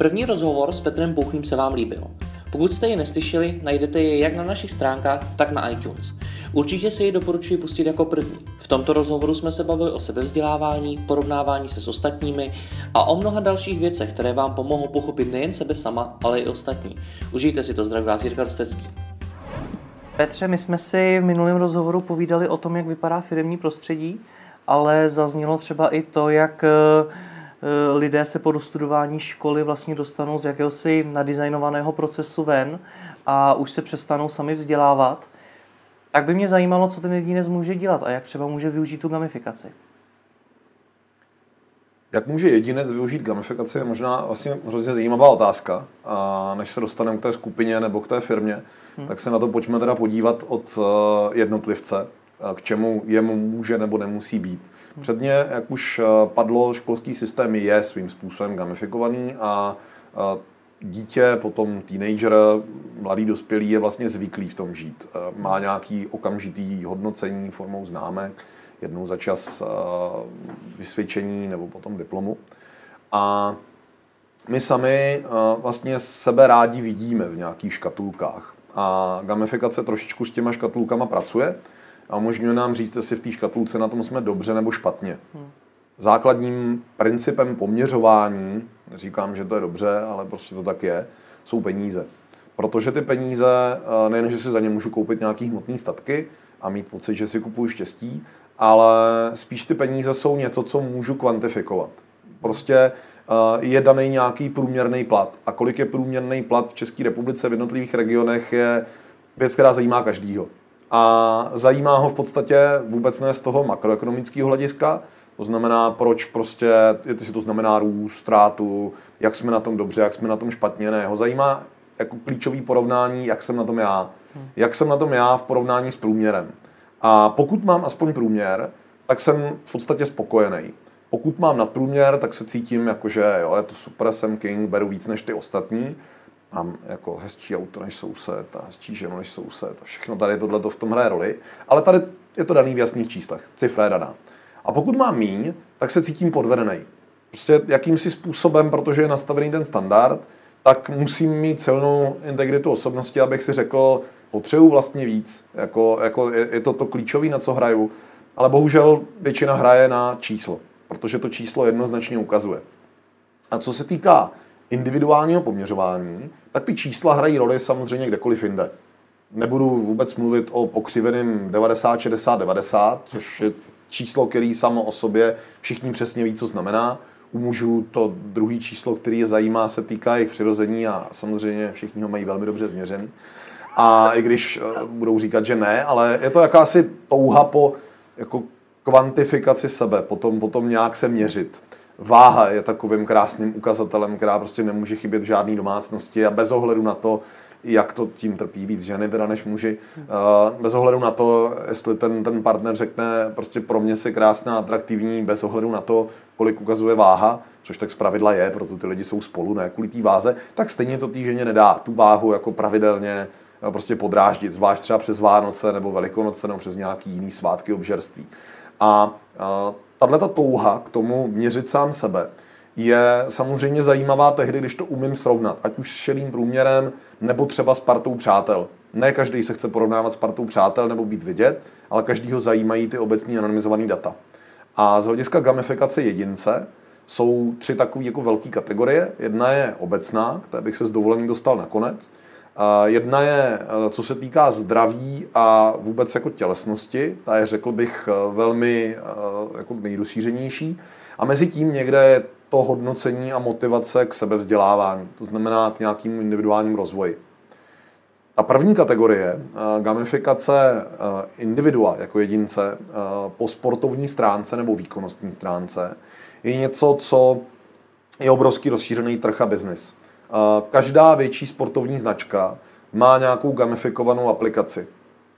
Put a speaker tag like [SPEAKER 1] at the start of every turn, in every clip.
[SPEAKER 1] První rozhovor s Petrem Bouchným se vám líbil. Pokud jste ji neslyšeli, najdete je jak na našich stránkách, tak na iTunes. Určitě si ji doporučuji pustit jako první. V tomto rozhovoru jsme se bavili o sebevzdělávání, porovnávání se s ostatními a o mnoha dalších věcech, které vám pomohou pochopit nejen sebe sama, ale i ostatní. Užijte si to, zdraví vás Jirka Rostecký. Petře, my jsme si v minulém rozhovoru povídali o tom, jak vypadá firmní prostředí, ale zaznělo třeba i to, jak Eh, lidé se po dostudování školy vlastně dostanou z jakéhosi nadizajnovaného procesu ven a už se přestanou sami vzdělávat, tak by mě zajímalo, co ten jedinec může dělat a jak třeba může využít tu gamifikaci.
[SPEAKER 2] Jak může jedinec využít gamifikaci, je možná vlastně hrozně zajímavá otázka. A než se dostaneme k té skupině nebo k té firmě, hmm. tak se na to pojďme teda podívat od eh, jednotlivce, eh, k čemu jemu může nebo nemusí být. Předně, jak už eh, padlo, školský systém je svým způsobem gamifikovaný a eh, dítě, potom teenager, mladý dospělý je vlastně zvyklý v tom žít. Eh, má nějaký okamžitý hodnocení formou známek, jednou za čas vysvědčení nebo potom diplomu. A my sami vlastně sebe rádi vidíme v nějakých škatulkách. A gamifikace trošičku s těma škatulkama pracuje a umožňuje nám říct, jestli v té škatulce na tom jsme dobře nebo špatně. Základním principem poměřování, říkám, že to je dobře, ale prostě to tak je, jsou peníze. Protože ty peníze, eh, nejen, že si za ně můžu koupit nějaký hmotný statky a mít pocit, že si kupuju štěstí, ale spíš ty peníze jsou něco, co můžu kvantifikovat. Prostě eh, je daný nějaký průměrný plat. A kolik je průměrný plat v České republice v jednotlivých regionech je věc, která zajímá každýho a zajímá ho v podstatě vůbec ne z toho makroekonomického hlediska, to znamená, proč prostě, jestli to znamená růst, ztrátu, jak jsme na tom dobře, jak jsme na tom špatně, ne. Ho zajímá jako klíčový porovnání, jak jsem na tom já. Jak jsem na tom já v porovnání s průměrem. A pokud mám aspoň průměr, tak jsem v podstatě spokojený. Pokud mám nadprůměr, tak se cítím jako, že jo, je to super, jsem king, beru víc než ty ostatní mám jako hezčí auto než soused a hezčí ženu než soused a všechno tady tohle to v tom hraje roli, ale tady je to daný v jasných číslech, cifra je daná. A pokud mám míň, tak se cítím podvedený. Prostě jakýmsi způsobem, protože je nastavený ten standard, tak musím mít silnou integritu osobnosti, abych si řekl, potřebuji vlastně víc. Jako, jako je, je to to klíčové, na co hraju. Ale bohužel většina hraje na číslo, protože to číslo jednoznačně ukazuje. A co se týká individuálního poměřování, tak ty čísla hrají roli samozřejmě kdekoliv jinde. Nebudu vůbec mluvit o pokřiveném 90, 60, 90, což je číslo, který samo o sobě všichni přesně ví, co znamená. U mužů to druhý číslo, který je zajímá, se týká jejich přirození a samozřejmě všichni ho mají velmi dobře změřený. A i když eh, budou říkat, že ne, ale je to jakási touha po jako kvantifikaci sebe, potom, potom nějak se měřit váha je takovým krásným ukazatelem, která prostě nemůže chybět v žádné domácnosti a bez ohledu na to, jak to tím trpí víc ženy teda než muži. Uh, bez ohledu na to, jestli ten, ten partner řekne, prostě pro mě se krásná, atraktivní, bez ohledu na to, kolik ukazuje váha, což tak zpravidla je, proto ty lidi jsou spolu, ne kvůli té váze, tak stejně to té ženě nedá tu váhu jako pravidelně eh, prostě podráždit, zvlášť třeba přes Vánoce nebo Velikonoce nebo přes nějaký jiný svátky obžerství. A uh, tahle ta touha k tomu měřit sám sebe je samozřejmě zajímavá tehdy, když to umím srovnat, ať už s šedým průměrem, nebo třeba s partou přátel. Ne každý se chce porovnávat s partou přátel nebo být vidět, ale každýho zajímají ty obecní anonymizované data. A z hlediska gamifikace jedince jsou tři takové jako velké kategorie. Jedna je obecná, které bych se s dovolením dostal nakonec. Jedna je, eh, co se týká zdraví a vůbec jako tělesnosti, ta je, řekl bych, eh, velmi eh, jako nejrozšířenější. A mezi tím někde je to hodnocení a motivace k sebevzdělávání, to znamená k nějakému individuálnímu rozvoji. Ta první kategorie, gamifikace individua jako jedince po sportovní stránce nebo výkonnostní stránce, je něco, co je obrovský rozšířený trh a biznis. Každá větší sportovní značka má nějakou gamifikovanou aplikaci.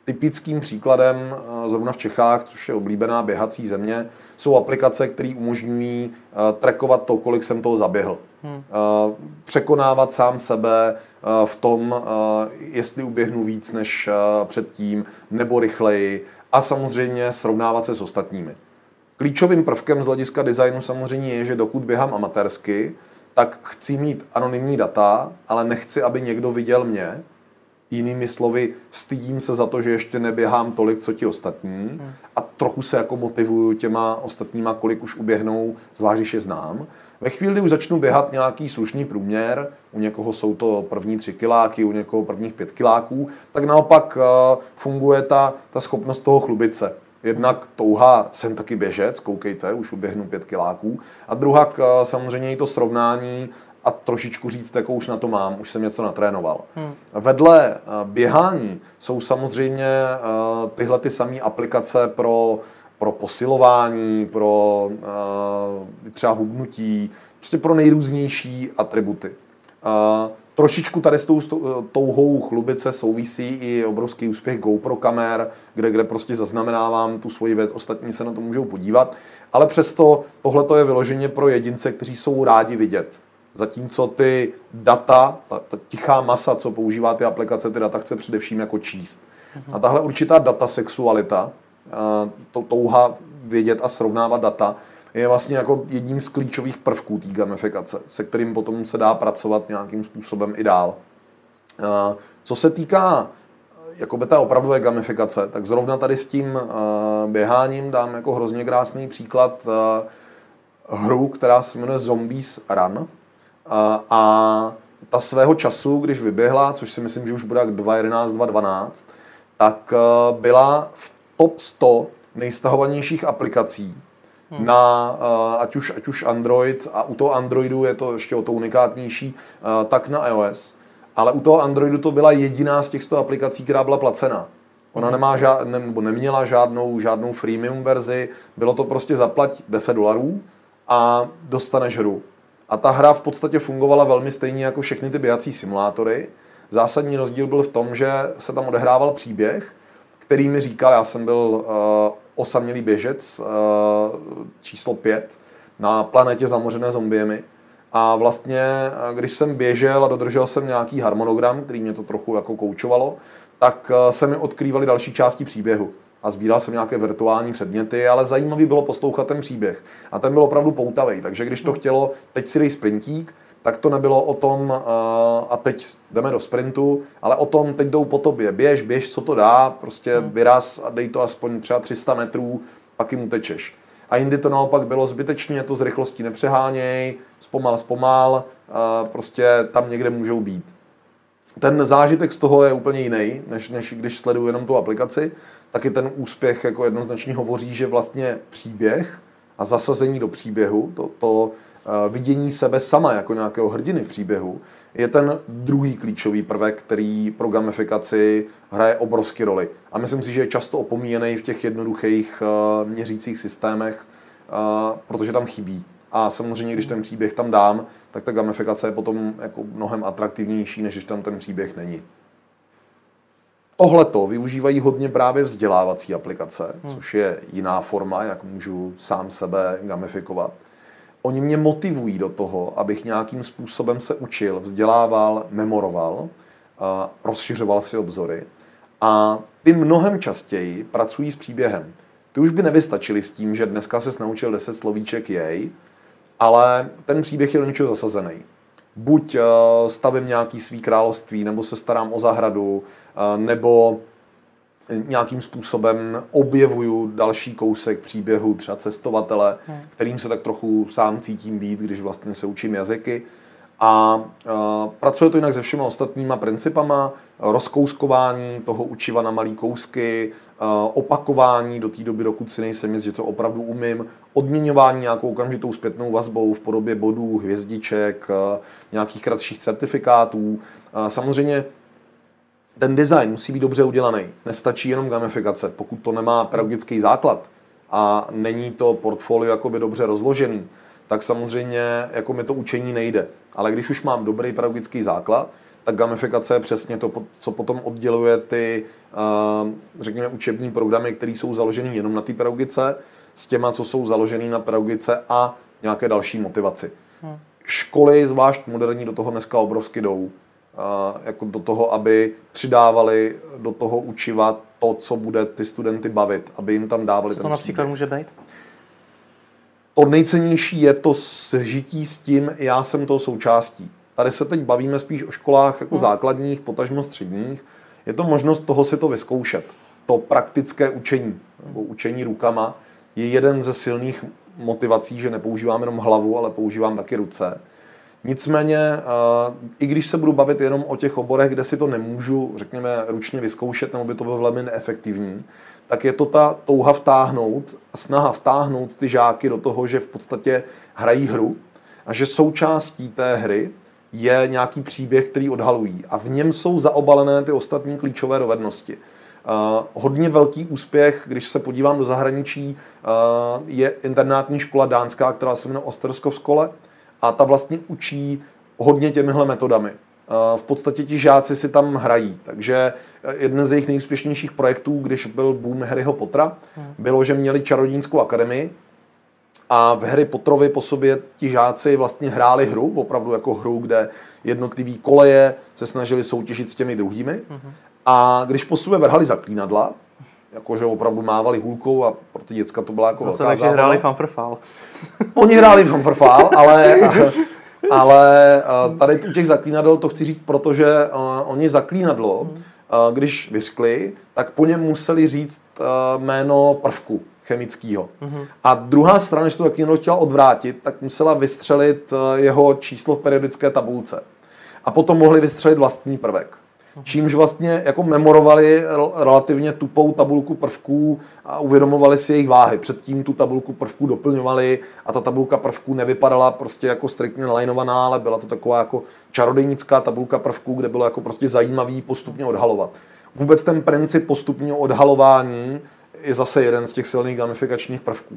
[SPEAKER 2] Typickým příkladem, zrovna v Čechách, což je oblíbená běhací země, jsou aplikace, které umožňují trackovat to, kolik jsem toho zaběhl. Hmm. Překonávat sám sebe v tom, jestli uběhnu víc než předtím, nebo rychleji a samozřejmě srovnávat se s ostatními. Klíčovým prvkem z hlediska designu samozřejmě je, že dokud běhám amatérsky, tak chci mít anonymní data, ale nechci, aby někdo viděl mě. Jinými slovy, stydím se za to, že ještě neběhám tolik, co ti ostatní a trochu se jako motivuju těma ostatníma, kolik už uběhnou, zvlášť když je znám. Ve chvíli, kdy už začnu běhat nějaký slušný průměr, u někoho jsou to první tři kiláky, u někoho prvních pět kiláků, tak naopak uh, funguje ta, ta schopnost toho chlubit se. Jednak touha, jsem taky běžec, koukejte, už uběhnu pět kiláků. A druhá uh, samozřejmě i to srovnání a trošičku říct, jako už na to mám, už jsem něco natrénoval. Hmm. Vedle uh, běhání jsou samozřejmě uh, tyhle ty samé aplikace pro pro posilování, pro třeba hubnutí, prostě pro nejrůznější atributy. Trošičku tady s tou touhou chlubice souvisí i obrovský úspěch GoPro kamer, kde, kde prostě zaznamenávám tu svoji věc, ostatní se na to můžou podívat, ale přesto tohle je vyloženě pro jedince, kteří jsou rádi vidět. Zatímco ty data, ta, ta tichá masa, co používá ty aplikace, ty data chce především jako číst. A tahle určitá datasexualita, to touha vědět a srovnávat data, je vlastně jako jedním z klíčových prvků té gamifikace, se kterým potom se dá pracovat nějakým způsobem i dál. Co se týká jakoby té opravdové gamifikace, tak zrovna tady s tím běháním dám jako hrozně krásný příklad hru, která se jmenuje Zombies Run. A ta svého času, když vyběhla, což si myslím, že už bude jak 2.11, 2.12, tak byla v top 100 nejstahovanějších aplikací hmm. na ať už, ať už Android a u toho Androidu je to ještě o to unikátnější, tak na iOS. Ale u toho Androidu to byla jediná z těch 100 aplikací, která byla placená. Ona hmm. nemá žád, ne, nebo neměla žádnou, žádnou freemium verzi, bylo to prostě zaplať 10 dolarů a dostaneš hru. A ta hra v podstatě fungovala velmi stejně jako všechny ty běhací simulátory. Zásadní rozdíl byl v tom, že se tam odehrával příběh, který mi říkal, já jsem byl uh, osamělý běžec uh, číslo 5 na planetě zamořené zombiemi. A vlastně, když jsem běžel a dodržel jsem nějaký harmonogram, který mě to trochu jako koučovalo, tak se mi odkrývaly další části příběhu. A sbíral jsem nějaké virtuální předměty, ale zajímavý bylo poslouchat ten příběh. A ten byl opravdu poutavý. Takže když to chtělo, teď si dej sprintík, tak to nebylo o tom, a teď jdeme do sprintu, ale o tom, teď jdou po tobě, běž, běž, co to dá, prostě hmm. vyraz a dej to aspoň třeba 300 metrů, pak jim utečeš. A jindy to naopak bylo zbytečně, to z rychlostí nepřeháněj, zpomal, zpomal, prostě tam někde můžou být. Ten zážitek z toho je úplně jiný, než, než když sleduju jenom tu aplikaci. Taky ten úspěch jako jednoznačně hovoří, že vlastně příběh a zasazení do příběhu, to, to vidění sebe sama jako nějakého hrdiny v příběhu, je ten druhý klíčový prvek, který pro gamifikaci hraje obrovský roli. A myslím si, že je často opomíjený v těch jednoduchých eh, měřících systémech, eh, protože tam chybí. A samozřejmě, když ten příběh tam dám, tak ta gamifikace je potom jako mnohem atraktivnější, než když tam ten příběh není. Tohleto využívají hodně právě vzdělávací aplikace, hmm. což je jiná forma, jak můžu sám sebe gamifikovat oni mě motivují do toho, abych nějakým způsobem se učil, vzdělával, memoroval, rozšiřoval si obzory. A ty mnohem častěji pracují s příběhem. Ty už by nevystačili s tím, že dneska se naučil 10 slovíček jej, ale ten příběh je do něčeho zasazený. Buď stavím nějaký svý království, nebo se starám o zahradu, nebo nějakým způsobem objevuju další kousek příběhu, třeba cestovatele, hmm. kterým se tak trochu sám cítím být, když vlastně se učím jazyky. A uh, pracuje to jinak se všema ostatníma principama, rozkouskování toho učiva na malý kousky, uh, opakování do té doby, dokud si nejsem jist, že to opravdu umím, odměňování nějakou okamžitou zpětnou vazbou v podobě bodů, hvězdiček, uh, nějakých kratších certifikátů. Uh, samozřejmě ten design musí být dobře udělaný. Nestačí jenom gamifikace, pokud to nemá pedagogický základ a není to portfolio jakoby dobře rozložený, tak samozřejmě jako mi to učení nejde. Ale když už mám dobrý pedagogický základ, tak gamifikace je přesně to, co potom odděluje ty, eh, řekněme, učební programy, které jsou založeny jenom na té pedagogice, s těma, co jsou založený na pedagogice a nějaké další motivaci. Hmm. Školy, zvlášť moderní, do toho dneska obrovsky jdou jako do toho, aby přidávali do toho učiva to, co bude ty studenty bavit, aby jim tam dávali
[SPEAKER 1] co to například může být?
[SPEAKER 2] to nejcennější je to sžití s tím, já jsem to součástí. Tady se teď bavíme spíš o školách jako hmm. základních, potažmo středních. Je to možnost toho si to vyzkoušet. To praktické učení, nebo učení rukama, je jeden ze silných motivací, že nepoužívám jenom hlavu, ale používám taky ruce. Nicméně, i když se budu bavit jenom o těch oborech, kde si to nemůžu, řekněme, ručně vyzkoušet, nebo by to bylo velmi neefektivní, tak je to ta touha vtáhnout, snaha vtáhnout ty žáky do toho, že v podstatě hrají hru a že součástí té hry je nějaký příběh, který odhalují. A v něm jsou zaobalené ty ostatní klíčové dovednosti. Hodně velký úspěch, když se podívám do zahraničí, je internátní škola dánská, která se jmenuje Osterskov a ta vlastně učí hodně těmihle metodami. Uh, v podstatě ti žáci si tam hrají, takže jeden z jejich nejúspěšnějších projektů, když byl boom Harryho Pottera, hmm. bylo, že měli čarodějnickou akademii, a v Harry Potterovi po sobě ti žáci vlastně hráli hru, opravdu jako hru, kde jednotlivý koleje se snažili soutěžit s těmi druhými. Mm-hmm. A když po sobě vrhali zaklínadla, jakože opravdu mávali hůlkou a pro ty děcka to byla jako
[SPEAKER 1] Zase velká takže hráli fanfrfál.
[SPEAKER 2] Oni hráli fanfrfál, ale, ale tady u těch zaklínadel to chci říct, protože oni zaklínadlo, mm. když vyřkli, tak po něm museli říct jméno prvku chemického. Mm-hmm. A druhá strana, když to taky chtěla odvrátit, tak musela vystřelit eh, jeho číslo v periodické tabulce. A potom mohli vystřelit vlastní prvek. Mhm. Čímž vlastně jako memorovali relativně tupou tabulku prvků a uvědomovali si jejich váhy. Předtím tu tabulku prvků doplňovali a ta tabulka prvků nevypadala prostě jako striktně nalajnovaná, ale byla to taková jako čarodejnická tabulka prvků, kde bylo jako prostě zajímavý postupně odhalovat. Vůbec ten princip postupního odhalování je zase jeden z těch silných gamifikačních prvků.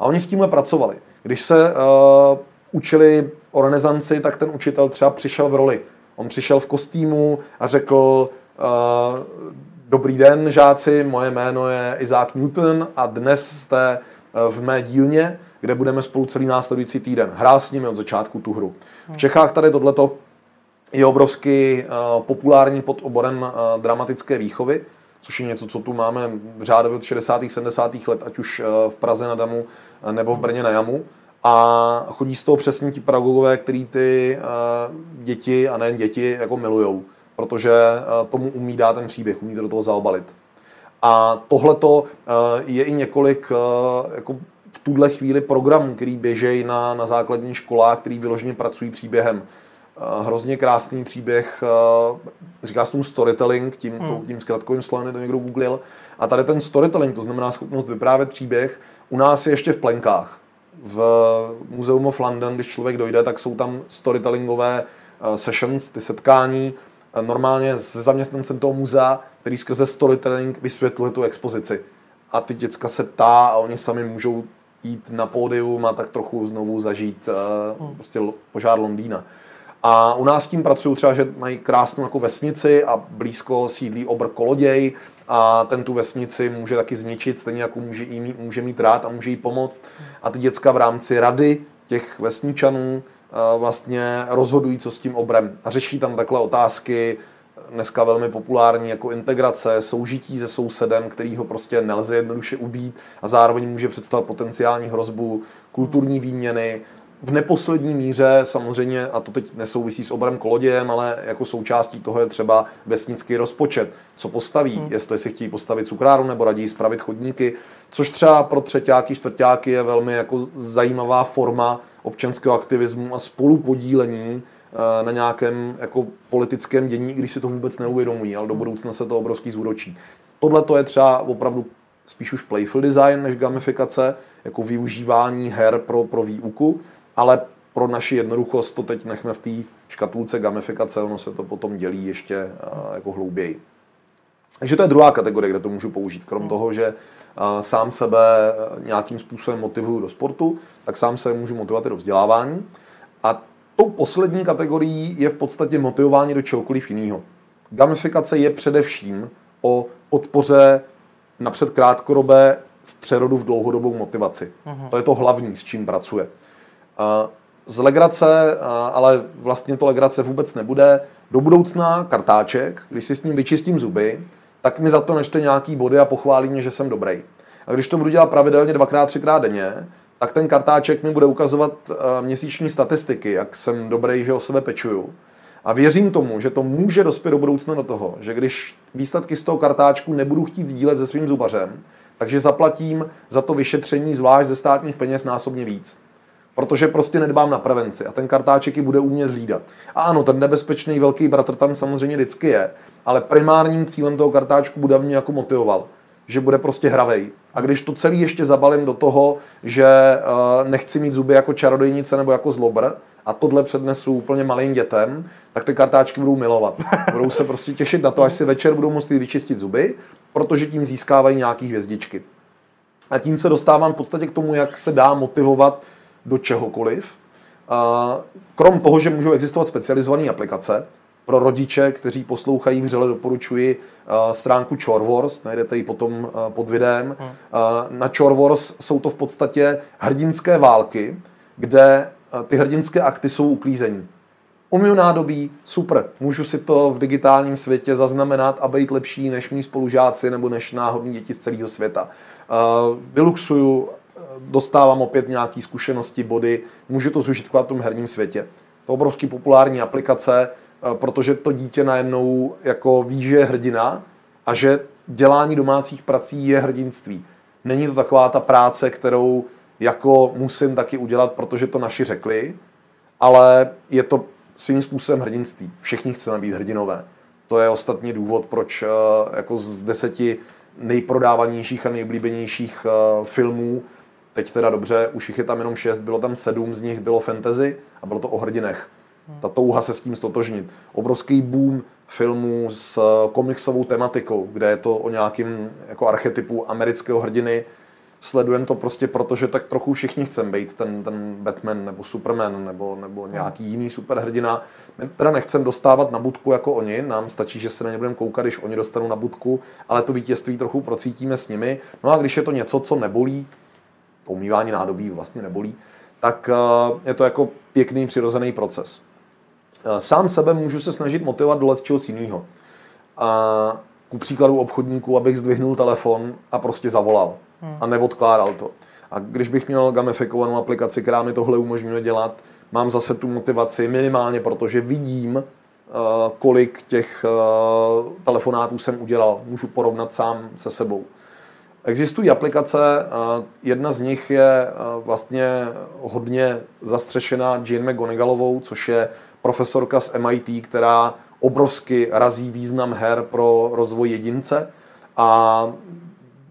[SPEAKER 2] A oni s tímhle pracovali. Když se uh, učili o renesanci, tak ten učitel třeba přišel v roli. On přišel v kostýmu a řekl, uh, dobrý den žáci, moje jméno je Isaac Newton a dnes jste uh, v mé dílně, kde budeme spolu celý následující týden. Hrál s nimi od začátku tu hru. V Čechách tady tohleto je obrovsky uh, populární pod oborem dramatické výchovy což je něco, co tu máme řádově od 60. 70. let, ať už eh, v Praze na Damu eh, nebo v Brně na Jamu. A chodí z toho přesně ti pedagogové, který ty eh, děti, a nejen děti, jako milujou, protože tomu umí dát ten příběh, umí to do toho zaobalit. A tohleto je i několik jako v tuhle chvíli programů, který běžejí na, na základních školách, který vyloženě pracují příběhem. Eh, hrozně krásný příběh, eh, říká se tomu storytelling, tím, hmm. tím zkratkovým slovem to někdo googlil. A tady ten storytelling, to znamená schopnost vyprávět příběh, u nás je ještě v plenkách. V Museum of London, když člověk dojde, tak jsou tam storytellingové eh, sessions, ty setkání, normálně s zaměstnancem toho muzea, který skrze storytelling vysvětluje tu expozici. A ty děcka se ptá a oni sami můžou jít na pódium a tak trochu znovu zažít uh, prostě požár Londýna. A u nás tím pracují třeba, že mají krásnou jako vesnici a blízko sídlí obr koloděj a ten tu vesnici může taky zničit, stejně jako může, jí mít, může mít rád a může jí pomoct. A ty děcka v rámci rady těch vesničanů eh, vlastně rozhodují, co s tím obrem. A řeší tam takhle otázky, dneska velmi populární jako integrace, soužití se sousedem, který ho prostě nelze jednoduše ubít a zároveň může představit potenciální hrozbu kulturní výměny, v neposlední míře samozřejmě, a to teď nesouvisí s obrem kolodějem, ale jako součástí toho je třeba vesnický rozpočet. Co postaví, hmm. jestli si chtějí postavit cukráru nebo raději spravit chodníky, což třeba pro třetíáky, čtvrtáky je velmi jako zajímavá forma občanského aktivismu a spolupodílení eh, na nějakém jako politickém dění, když si to vůbec neuvědomují, ale do budoucna se to obrovský zúročí. Tohle to je třeba opravdu spíš už playful design než gamifikace, jako využívání her pro, pro výuku ale pro naši jednoduchost to teď nechme v té škatulce gamifikace, ono se to potom dělí ještě uh, jako hlouběji. Takže to je druhá kategorie, kde to můžu použít. Krom hmm. toho, že uh, sám sebe eh, nějakým způsobem motivuju do sportu, tak sám se můžu motivovat i do vzdělávání. A tou poslední kategorií je v podstatě motivování do čehokoliv jiného. Gamifikace je především o podpoře napřed krátkodobé v přerodu v dlouhodobou motivaci. Uh-huh. To je to hlavní, s čím pracuje. Z legrace, ale vlastně to legrace vůbec nebude, do budoucna kartáček, když si s ním vyčistím zuby, tak mi za to nešte nějaký body a pochválí mě, že jsem dobrý. A když to budu dělat pravidelně dvakrát, třikrát denně, tak ten kartáček mi bude ukazovat měsíční statistiky, jak jsem dobrý, že o sebe pečuju. A věřím tomu, že to může dospět do budoucna do toho, že když výsledky z toho kartáčku nebudu chtít sdílet se svým zubařem, takže zaplatím za to vyšetření zvlášť ze státních peněz násobně víc. Protože prostě nedbám na prevenci a ten kartáček ji bude umět hlídat. A ano, ten nebezpečný velký bratr tam samozřejmě vždycky je, ale primárním cílem toho kartáčku bude mě jako motivoval že bude prostě hravej. A když to celý ještě zabalím do toho, že uh, nechci mít zuby jako čarodejnice nebo jako zlobr, a tohle přednesu úplně malým dětem, tak ty kartáčky budou milovat. Budou se prostě těšit na to, až si večer budou moct vyčistit zuby, protože tím získávají nějaký hvězdičky. A tím se dostávám v podstatě k tomu, jak se dá motivovat do čehokoliv. Krom toho, že můžou existovat specializované aplikace, pro rodiče, kteří poslouchají, vřele doporučuji stránku Chore Wars, najdete ji potom pod videem. Hmm. Na Chore Wars jsou to v podstatě hrdinské války, kde ty hrdinské akty jsou uklízení. Umiju nádobí, super, můžu si to v digitálním světě zaznamenat a být lepší než mý spolužáci nebo než náhodní děti z celého světa. Vyluxuju, dostávám opět nějaké zkušenosti, body, můžu to zužitkovat v tom herním světě. To je obrovský populární aplikace, protože to dítě najednou jako ví, že je hrdina a že dělání domácích prací je hrdinství. Není to taková ta práce, kterou jako musím taky udělat, protože to naši řekli, ale je to svým způsobem hrdinství. Všichni chceme být hrdinové. To je ostatní důvod, proč eh, jako z deseti nejprodávanějších a nejblíbenějších eh, filmů, teď teda dobře, už jich je tam jenom šest, bylo tam sedm, z nich bylo fantasy a bylo to o hrdinech. Ta touha se s tím stotožnit. Obrovský boom filmů s eh, komiksovou tematikou, kde je to o nějakým jako archetypu amerického hrdiny, sledujeme to prostě proto, že tak trochu všichni chceme být ten, ten Batman nebo Superman nebo, nebo nějaký jiný superhrdina. My teda nechcem dostávat na budku jako oni, nám stačí, že se na ně budeme koukat, když oni dostanou na budku, ale to vítězství trochu procítíme s nimi. No a když je to něco, co nebolí, umývání nádobí vlastně nebolí, tak eh, je to jako pěkný přirozený proces. Eh, sám sebe můžu se snažit motivovat do čeho jiného. A ku příkladu obchodníků, abych zdvihnul telefon a prostě zavolal hmm. a neodkládal to. A když bych měl gamifikovanou aplikaci, která mi tohle umožňuje dělat, mám zase tu motivaci minimálně, protože vidím, eh, kolik těch telefonátů jsem udělal. Můžu porovnat sám se sebou. Existují aplikace, jedna z nich je vlastně hodně zastřešená Jane McGonigalovou, což je profesorka z MIT, která obrovsky razí význam her pro rozvoj jedince a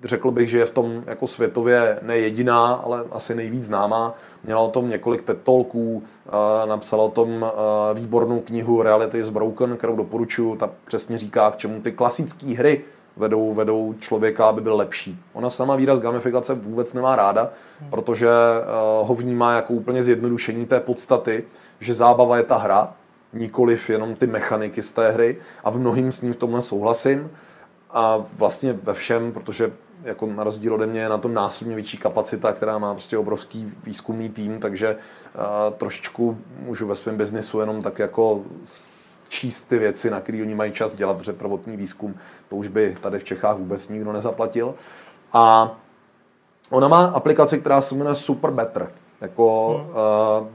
[SPEAKER 2] řekl bych, že je v tom jako světově nejediná, ale asi nejvíc známá. Měla o tom několik TED Talků, napsala o tom výbornou knihu Reality is Broken, kterou doporučuji. Ta přesně říká, k čemu ty klasické hry vedou, vedou člověka, aby byl lepší. Ona sama výraz gamifikace vůbec nemá ráda, protože ho vnímá jako úplně zjednodušení té podstaty, že zábava je ta hra, nikoliv jenom ty mechaniky z té hry a v mnohým s ním v tomhle souhlasím a vlastně ve všem, protože jako na rozdíl ode mě je na tom násobně větší kapacita, která má prostě obrovský výzkumný tým, takže uh, trošičku můžu ve svém biznesu jenom tak jako číst ty věci, na které oni mají čas dělat, protože prvotní výzkum, to už by tady v Čechách vůbec nikdo nezaplatil. A ona má aplikaci, která se jmenuje Super Better, jako uh,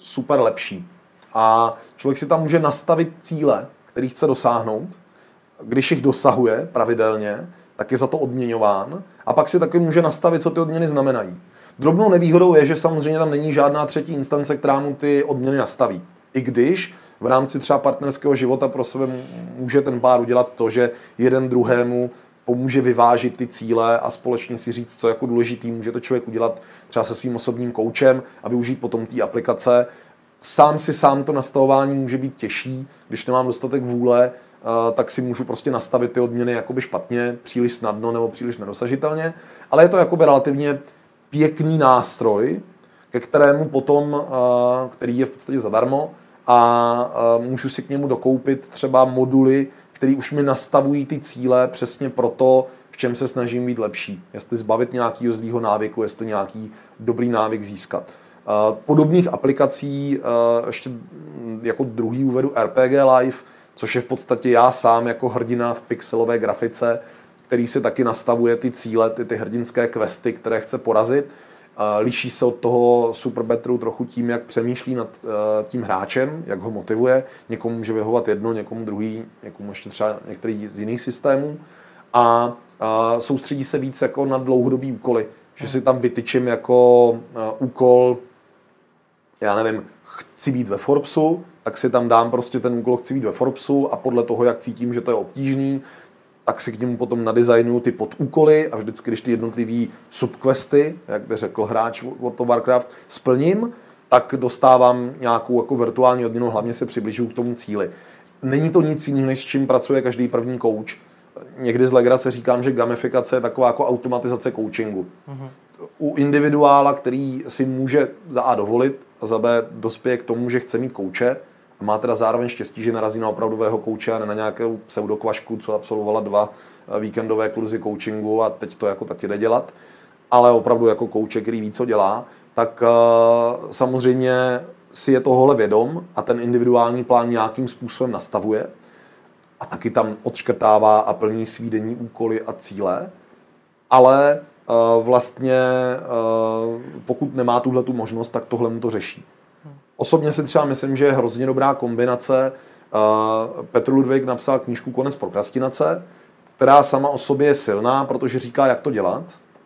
[SPEAKER 2] super lepší. A člověk si tam může nastavit cíle, který chce dosáhnout, když jich dosahuje pravidelně, tak je za to odměňován a pak si taky může nastavit, co ty odměny znamenají. Drobnou nevýhodou je, že samozřejmě tam není žádná třetí instance, která mu ty odměny nastaví. I když v rámci třeba partnerského života pro sebe může ten pár udělat to, že jeden druhému pomůže vyvážit ty cíle a společně si říct, co jako důležitý může to člověk udělat třeba se svým osobním koučem a využít potom té aplikace. Sám si sám to nastavování může být těžší, když nemám dostatek vůle, Eh, tak si můžu prostě nastavit ty odměny jakoby špatně, příliš snadno nebo příliš nedosažitelně, ale je to jakoby relativně pěkný nástroj, ke kterému potom, eh, který je v podstatě zadarmo a eh, můžu si k němu dokoupit třeba moduly, které už mi nastavují ty cíle přesně pro to, v čem se snažím být lepší. Jestli zbavit nějakého zlýho návyku, jestli nějaký dobrý návyk získat. Podobných aplikací, ještě jako druhý uvedu RPG Live, což je v podstatě já sám jako hrdina v pixelové grafice, který si taky nastavuje ty cíle, ty, ty hrdinské questy, které chce porazit. Liší se od toho superbetru trochu tím, jak přemýšlí nad tím hráčem, jak ho motivuje. Někomu může vyhovat jedno, někomu druhý, někomu ještě třeba některý z jiných systémů. A soustředí se víc jako na dlouhodobý úkoly. Že si tam vytyčím jako úkol, já nevím, chci být ve Forbesu, tak si tam dám prostě ten úkol, chci být ve Forbesu a podle toho, jak cítím, že to je obtížný, tak si k němu potom nadizajnuju ty podúkoly a vždycky, když ty jednotlivý subquesty, jak by řekl hráč World of Warcraft, splním, tak dostávám nějakou jako virtuální odměnu, hlavně se přibližuju k tomu cíli. Není to nic jiného, než s čím pracuje každý první coach. Někdy z legrace říkám, že gamifikace je taková jako automatizace coachingu. Mm-hmm. U individuála, který si může za A dovolit a za B dospěje k tomu, že chce mít kouče, a má teda zároveň štěstí, že narazí na opravdového kouče a ne na nějakou pseudokvašku, co absolvovala dva eh, víkendové kurzy coachingu a teď to jako taky jde dělat, ale opravdu jako kouče, který ví, co dělá, tak uh, samozřejmě si je tohle vědom a ten individuální plán nějakým způsobem nastavuje a taky tam odškrtává a plní svý denní úkoly a cíle, ale uh, vlastně pokud nemá tuhle tu možnost, tak tohle mu to řeší. Osobně si třeba myslím, že je hrozně dobrá kombinace. Uh, Petr Ludvík napsal knížku Konec prokrastinace, která sama o sobě je silná, protože říká, jak to dělat,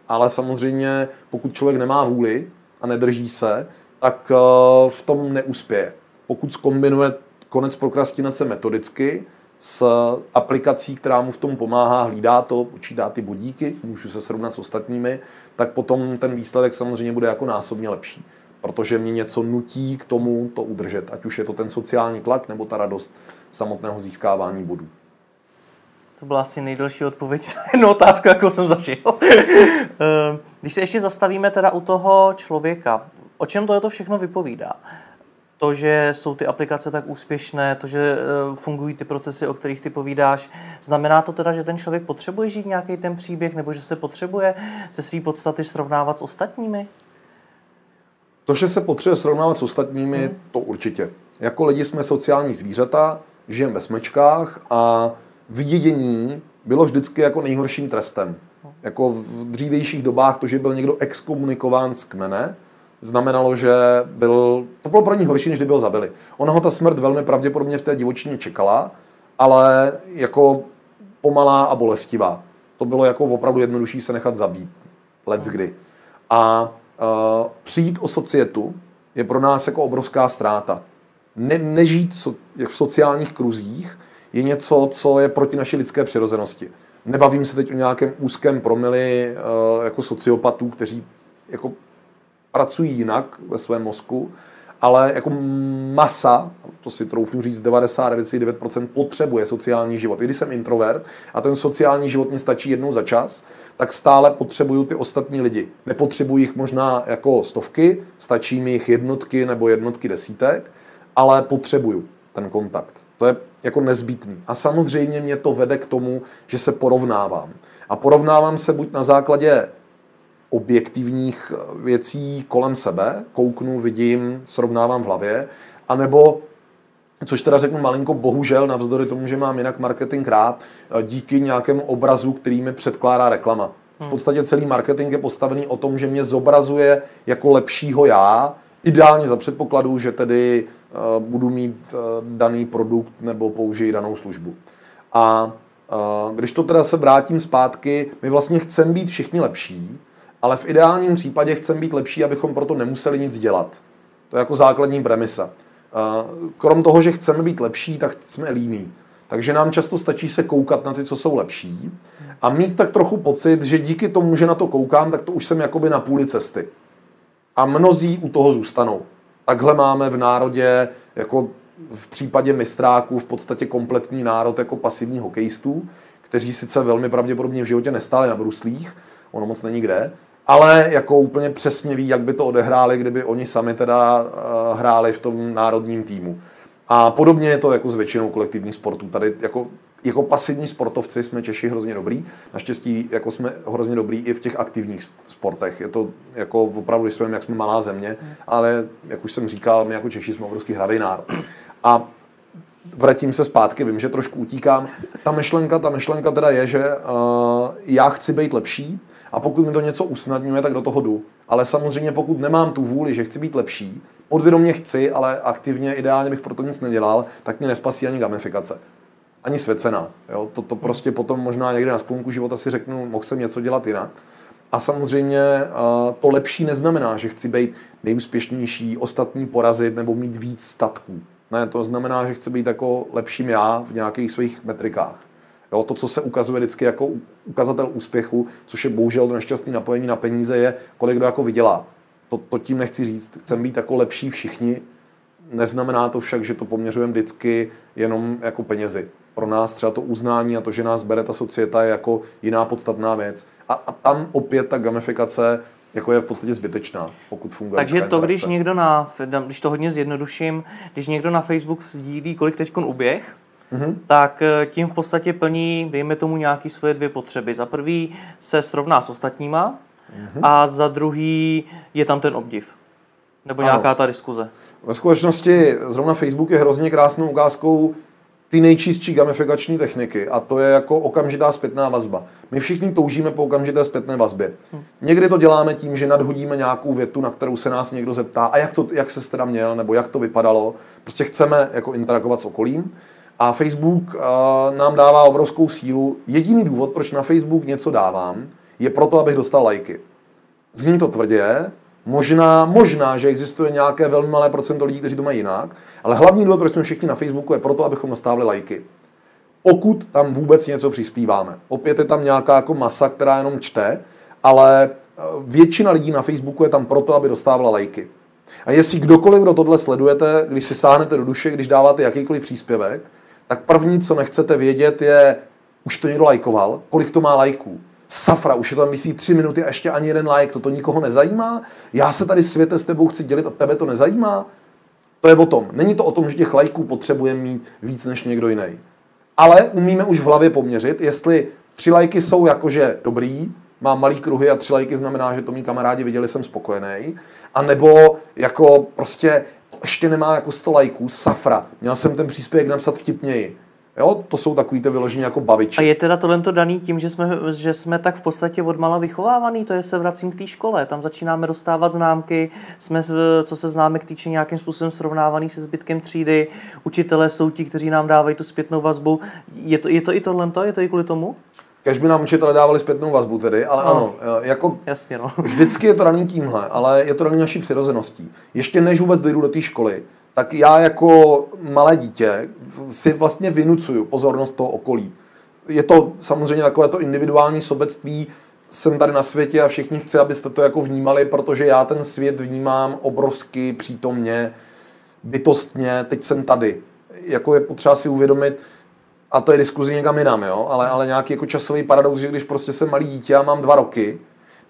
[SPEAKER 2] ale samozřejmě pokud člověk nemá vůli a nedrží se, tak uh, v tom neuspěje. Pokud skombinuje konec prokrastinace metodicky s aplikací, která mu v tom pomáhá, hlídá to, počítá ty bodíky, můžu se srovnat s ostatními, tak potom ten výsledek samozřejmě bude jako násobně lepší protože mě něco nutí k tomu to udržet, ať už je to ten sociální tlak nebo ta radost samotného získávání bodů.
[SPEAKER 1] To byla asi nejdelší odpověď na jednu otázku, jakou jsem zažil. Ehm, když se ještě zastavíme teda u toho člověka, o čem to, je to všechno vypovídá? To, že jsou ty aplikace tak úspěšné, to, že eh, fungují ty procesy, o kterých ty povídáš, znamená to teda, že ten člověk potřebuje žít nějaký ten příběh, nebo že se potřebuje ze své podstaty srovnávat s ostatními?
[SPEAKER 2] To, že se potřebuje srovnávat s ostatními, hmm. to určitě. Jako lidi jsme sociální zvířata, žijeme ve smečkách a vidění bylo vždycky jako nejhorším trestem. Jako v dřívějších dobách to, že byl někdo exkomunikován z kmene, znamenalo, že byl, to bylo pro ní horší, než kdyby ho zabili. Ona ho ta smrt velmi pravděpodobně v té divočině čekala, ale jako pomalá a bolestivá. To bylo jako opravdu jednodušší se nechat zabít. Let's kdy. A přijít o societu je pro nás jako obrovská ztráta. Ne, nežít so, jak v sociálních kruzích je něco, co je proti naší lidské přirozenosti. Nebavím se teď o nějakém úzkém promili uh, jako sociopatů, kteří jako pracují jinak ve svém mozku, ale jako masa, to si troufnu říct, 99,9% potřebuje sociální život. I když jsem introvert a ten sociální život mi stačí jednou za čas, tak stále potřebuju ty ostatní lidi. Nepotřebuji jich možná jako stovky, stačí mi jich jednotky nebo jednotky desítek, ale potřebuju ten kontakt. To je jako nezbytný. A samozřejmě mě to vede k tomu, že se porovnávám. A porovnávám se buď na základě objektivních věcí kolem sebe, kouknu, vidím, srovnávám v hlavě, anebo což teda řeknu malinko bohužel, navzdory tomu, že mám jinak marketing rád, díky nějakému obrazu, který mi předkládá reklama. V hmm. podstatě celý marketing je postavený o tom, že mě zobrazuje jako lepšího já, ideálně za předpokladu, že tedy uh, budu mít uh, daný produkt nebo použiji danou službu. A uh, když to teda se vrátím zpátky, my vlastně chceme být všichni lepší, ale v ideálním případě chceme být lepší, abychom proto nemuseli nic dělat. To je jako základní premisa. Krom toho, že chceme být lepší, tak jsme líní. Takže nám často stačí se koukat na ty, co jsou lepší a mít tak trochu pocit, že díky tomu, že na to koukám, tak to už jsem jakoby na půli cesty. A mnozí u toho zůstanou. Takhle máme v národě, jako v případě mistráků, v podstatě kompletní národ jako pasivní hokejistů, kteří sice velmi pravděpodobně v životě nestáli na bruslích, ono moc není kde, ale jako úplně přesně ví, jak by to odehráli, kdyby oni sami teda uh, hráli v tom národním týmu. A podobně je to jako s většinou kolektivních sportů. Tady jako, jako pasivní sportovci jsme Češi hrozně dobrý. Naštěstí jako jsme hrozně dobrý i v těch aktivních sportech. Je to jako opravdu, jsme, jak jsme malá země, ale jak už jsem říkal, my jako Češi jsme obrovský hravý národ. A vrátím se zpátky, vím, že trošku utíkám. Ta myšlenka, ta myšlenka teda je, že uh, já chci být lepší a pokud mi to něco usnadňuje, tak do toho jdu. Ale samozřejmě pokud nemám tu vůli, že chci být lepší, podvědomě chci, ale aktivně, ideálně bych proto nic nedělal, tak mě nespasí ani gamifikace. Ani svěcená. To, to prostě potom možná někde na sklonku života si řeknu, mohl jsem něco dělat jinak. A samozřejmě uh, to lepší neznamená, že chci být nejúspěšnější, ostatní porazit nebo mít víc statků. Ne, to znamená, že chci být jako lepším já v nějakých svých metrikách. Jo, to, co se ukazuje vždycky jako ukazatel úspěchu, což je bohužel to nešťastné napojení na peníze, je, kolik kdo jako vydělá. To, to tím nechci říct. Chcem být jako lepší všichni. Neznamená to však, že to poměřujeme vždycky jenom jako penězi. Pro nás třeba to uznání a to, že nás bere ta societa, je jako jiná podstatná věc. A, a tam opět ta gamifikace jako je v podstatě zbytečná, pokud funguje.
[SPEAKER 1] Takže to, když někdo na, když to hodně zjednoduším, když někdo na Facebook sdílí, kolik teď uběh, mm-hmm. tak eh, tím v podstatě plní, dejme tomu, nějaké svoje dvě potřeby. Za prvý se srovná s ostatníma mm-hmm. a za druhý je tam ten obdiv. Nebo ano. nějaká ta diskuze.
[SPEAKER 2] Ve skutečnosti zrovna Facebook je hrozně krásnou ukázkou ty nejčistší gamifikační techniky a to je jako okamžitá zpětná vazba. My všichni toužíme po okamžité zpětné vazbě. Hm. Někdy to děláme tím, že nadhodíme nějakou větu, na kterou se nás někdo zeptá, a jak, to, jak se teda měl, nebo jak to vypadalo. Prostě chceme jako interagovat s okolím. A Facebook uh, nám dává obrovskou sílu. Jediný důvod, proč na Facebook něco dávám, je proto, abych dostal lajky. Zní to tvrdě, Možná, možná, že existuje nějaké velmi malé procento lidí, kteří to mají jinak, ale hlavní důvod, proč jsme všichni na Facebooku, je proto, abychom dostávali lajky. Pokud tam vůbec něco přispíváme. Opět je tam nějaká jako masa, která jenom čte, ale eh, většina lidí na Facebooku je tam proto, aby dostávala lajky. A jestli kdokoliv, kdo tohle sledujete, když si sáhnete do duše, když dáváte jakýkoliv příspěvek, tak první, co nechcete vědět, je, už to někdo lajkoval, kolik to má lajků. Safra, už je tam myslí tři minuty a ještě ani jeden like, toto nikoho nezajímá? Já se tady světe s tebou chci dělit a tebe to nezajímá? To je o tom. Není to o tom, že těch lajků potřebujeme mít víc než někdo jiný. Ale umíme už v hlavě poměřit, jestli tři lajky jsou jakože dobrý, mám malý kruhy a tři lajky znamená, že to mý kamarádi viděli, jsem spokojený. A nebo jako prostě ještě nemá jako 100 lajků, safra. Měl jsem ten příspěvek napsat vtipněji. Jo, to jsou takový ty vyložení jako baviči.
[SPEAKER 1] A je teda tohle daný tím, že jsme, že jsme tak v podstatě odmala vychovávaný, to je se vracím k té škole, tam začínáme dostávat známky, jsme, co se známe k týče nějakým způsobem srovnávaný se zbytkem třídy, učitelé jsou ti, kteří nám dávají tu zpětnou vazbu. Je to, je to i tohle, je to i kvůli tomu?
[SPEAKER 2] Kež by nám učitelé dávali zpětnou vazbu tedy, ale no, ano, jako
[SPEAKER 1] jasně, no.
[SPEAKER 2] vždycky je to daný tímhle, ale je to daný naší přirozeností. Ještě než vůbec dojdu do té školy, tak já jako malé dítě si vlastně vynucuju pozornost toho okolí. Je to samozřejmě takové to individuální sobectví, jsem tady na světě a všichni chci, abyste to jako vnímali, protože já ten svět vnímám obrovsky přítomně, bytostně, teď jsem tady. Jako je potřeba si uvědomit, a to je diskuzi někam jinam, jo? Ale, ale nějaký jako časový paradox, že když prostě jsem malý dítě a mám dva roky,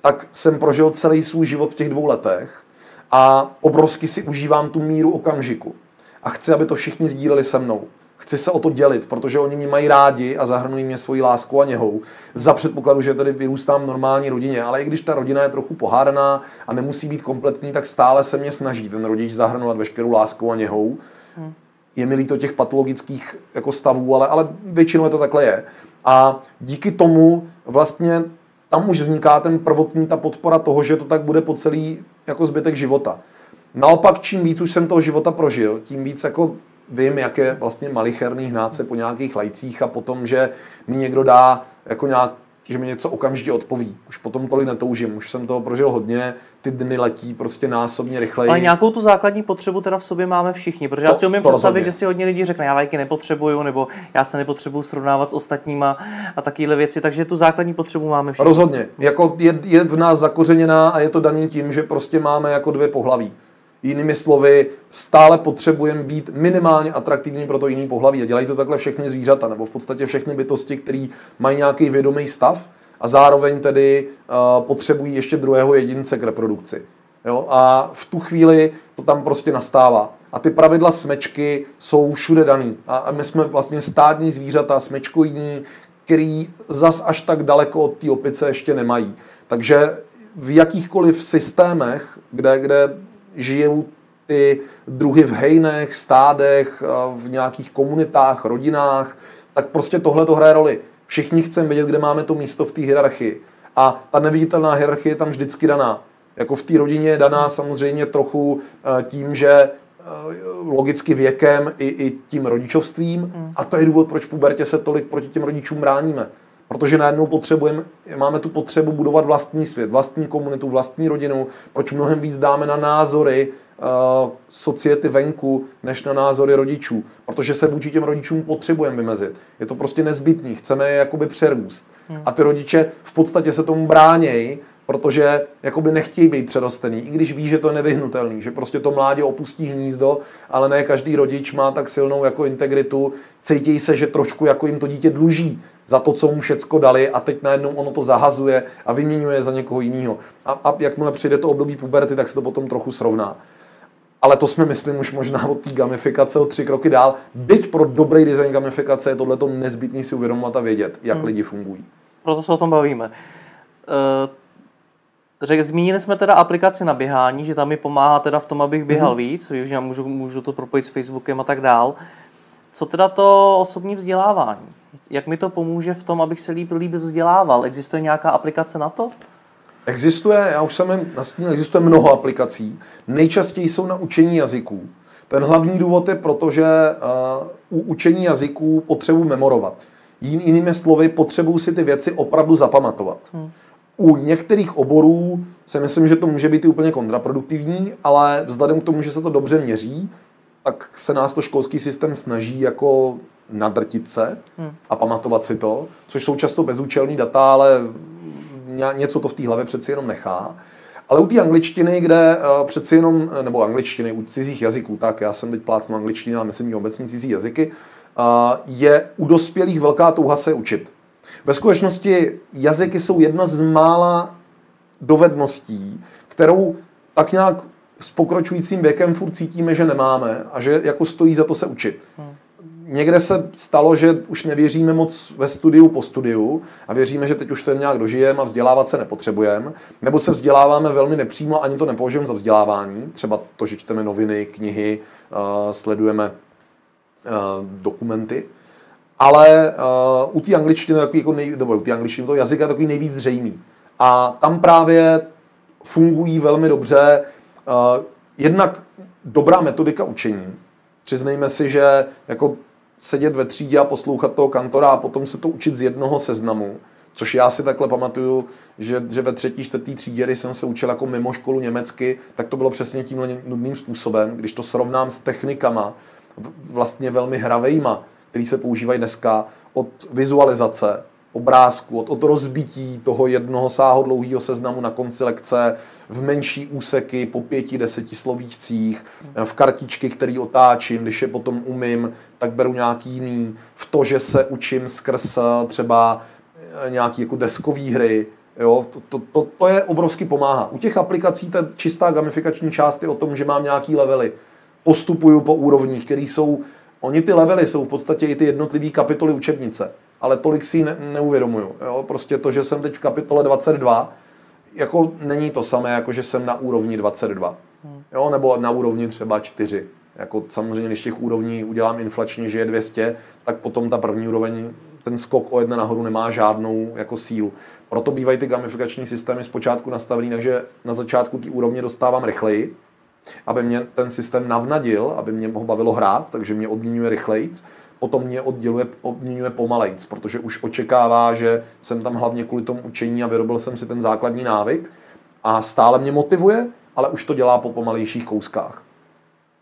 [SPEAKER 2] tak jsem prožil celý svůj život v těch dvou letech a obrovsky si užívám tu míru okamžiku. A chci, aby to všichni sdíleli se mnou. Chci se o to dělit, protože oni mě mají rádi a zahrnují mě svojí láskou a něhou. Za předpokladu, že tedy vyrůstám v normální rodině, ale i když ta rodina je trochu pohádaná a nemusí být kompletní, tak stále se mě snaží ten rodič zahrnovat veškerou láskou a něhou. Je mi líto těch patologických jako stavů, ale, ale většinou je to takhle je. A díky tomu vlastně tam už vzniká ten prvotní, ta podpora toho, že to tak bude po celý jako zbytek života. Naopak, čím víc už jsem toho života prožil, tím víc jako vím, jak je vlastně malicherný hnát se po nějakých lajcích a potom, že mi někdo dá jako nějak že mi něco okamžitě odpoví. Už potom tolik netoužím, už jsem toho prožil hodně, ty dny letí prostě násobně rychleji.
[SPEAKER 1] Ale nějakou tu základní potřebu teda v sobě máme všichni, protože to, já si umím představit, že si hodně lidí řekne, já lajky nepotřebuju, nebo já se nepotřebuju srovnávat s ostatníma a takovéhle věci, takže tu základní potřebu máme všichni.
[SPEAKER 2] Rozhodně, jako je, je v nás zakořeněná a je to daný tím, že prostě máme jako dvě pohlaví. Jinými slovy, stále potřebujeme být minimálně atraktivní pro to jiný pohlaví. A dělají to takhle všechny zvířata, nebo v podstatě všechny bytosti, které mají nějaký vědomý stav a zároveň tedy uh, potřebují ještě druhého jedince k reprodukci. Jo? A v tu chvíli to tam prostě nastává. A ty pravidla smečky jsou všude daný. A my jsme vlastně stádní zvířata, smečkoidní, který zas až tak daleko od té opice ještě nemají. Takže v jakýchkoliv systémech, kde, kde žijou ty druhy v hejnech, stádech, v nějakých komunitách, rodinách, tak prostě tohle to hraje roli. Všichni chceme vědět, kde máme to místo v té hierarchii. A ta neviditelná hierarchie je tam vždycky daná. Jako v té rodině je daná samozřejmě trochu eh, tím, že eh, logicky věkem i, i tím rodičovstvím. Hmm. A to je důvod, proč v pubertě se tolik proti těm rodičům bráníme. Protože najednou potřebujeme, máme tu potřebu budovat vlastní svět, vlastní komunitu, vlastní rodinu, proč mnohem víc dáme na názory uh, society venku, než na názory rodičů. Protože se vůči těm rodičům potřebujeme vymezit. Je to prostě nezbytný, chceme je jakoby přerůst. Hmm. A ty rodiče v podstatě se tomu bránějí, protože jakoby nechtějí být přerostený, i když ví, že to je nevyhnutelný, že prostě to mládě opustí hnízdo, ale ne každý rodič má tak silnou jako integritu, cítí se, že trošku jako jim to dítě dluží za to, co mu všecko dali a teď najednou ono to zahazuje a vyměňuje za někoho jiného. A, a jakmile přijde to období puberty, tak se to potom trochu srovná. Ale to jsme, myslím, už možná od té gamifikace o tři kroky dál. Byť pro dobrý design gamifikace je tohle nezbytný si uvědomovat a vědět, jak hmm. lidi fungují.
[SPEAKER 3] Proto se o tom bavíme. Uh Řek, zmínili jsme teda aplikaci na běhání, že tam mi pomáhá teda v tom, abych běhal mm-hmm. víc, že já můžu, můžu to propojit s Facebookem a tak dál. Co teda to osobní vzdělávání? Jak mi to pomůže v tom, abych se líp, líp vzdělával? Existuje nějaká aplikace na to?
[SPEAKER 2] Existuje, já už jsem nastínil, existuje mnoho aplikací. Nejčastěji jsou na učení jazyků. Ten hlavní důvod je proto, že uh, u učení jazyků potřebuji memorovat. Jinými slovy, potřebuji si ty věci opravdu zapamatovat. Hmm. U některých oborů si myslím, že to může být i úplně kontraproduktivní, ale vzhledem k tomu, že se to dobře měří, tak se nás to školský systém snaží jako nadrtit se hmm. a pamatovat si to, což jsou často bezúčelný data, ale něco to v té hlavě přeci jenom nechá. Ale u té angličtiny, kde uh, přeci jenom, nebo angličtiny, u cizích jazyků, tak já jsem teď plácnu angličtinu a myslím, že obecně cizí jazyky, uh, je u dospělých velká touha se učit. Ve skutečnosti jazyky jsou jedna z mála dovedností, kterou tak nějak s pokročujícím věkem furt cítíme, že nemáme a že jako stojí za to se učit. Hmm. Někde se stalo, že už nevěříme moc ve studiu po studiu a věříme, že teď už ten nějak dožijeme a vzdělávat se nepotřebujeme, nebo se vzděláváme velmi nepřímo, ani to nepovažujeme za vzdělávání, třeba to, že čteme noviny, knihy, uh, sledujeme uh, dokumenty, ale uh, u té angličtiny takový jako nej, nebo u té angličtiny to jazyka takový nejvíc zřejmý. A tam právě fungují velmi dobře uh, jednak dobrá metodika učení. Přiznejme si, že jako sedět ve třídě a poslouchat toho kantora a potom se to učit z jednoho seznamu, což já si takhle pamatuju, že, že ve třetí, čtvrtý třídě, když jsem se učil jako mimo školu německy, tak to bylo přesně tímhle nudným způsobem. Když to srovnám s technikama, vlastně velmi hravejma, které se používají dneska, od vizualizace, obrázku, od, od rozbití toho jednoho sáhodlouhého seznamu na konci lekce v menší úseky po pěti, deseti slovíčcích, v kartičky, který otáčím, když je potom umím, tak beru nějaký jiný, v to, že se učím skrz třeba eh, nějaký jako deskový hry, Jo, to, to, to, to je obrovsky pomáhá. U těch aplikací ta čistá gamifikační část je o tom, že mám nějaký levely. Postupuju po úrovních, které jsou Oni ty levely jsou v podstatě i ty jednotlivé kapitoly učebnice, ale tolik si ji ne, neuvědomuju. Jo? Prostě to, že jsem teď v kapitole 22, jako není to samé, jako že jsem na úrovni 22. Jo? Nebo na úrovni třeba 4. Jako samozřejmě, když těch úrovní udělám inflačně, že je 200, tak potom ta první úroveň, ten skok o jedna nahoru nemá žádnou jako sílu. Proto bývají ty gamifikační systémy zpočátku nastavený, takže na začátku ty úrovně dostávám rychleji, aby mě ten systém navnadil, aby mě ho bavilo hrát, takže mě odměňuje rychlejc, potom mě odděluje, odměňuje pomalejc, protože už očekává, že jsem tam hlavně kvůli tomu učení a vyrobil jsem si ten základní návyk a stále mě motivuje, ale už to dělá po pomalejších kouskách.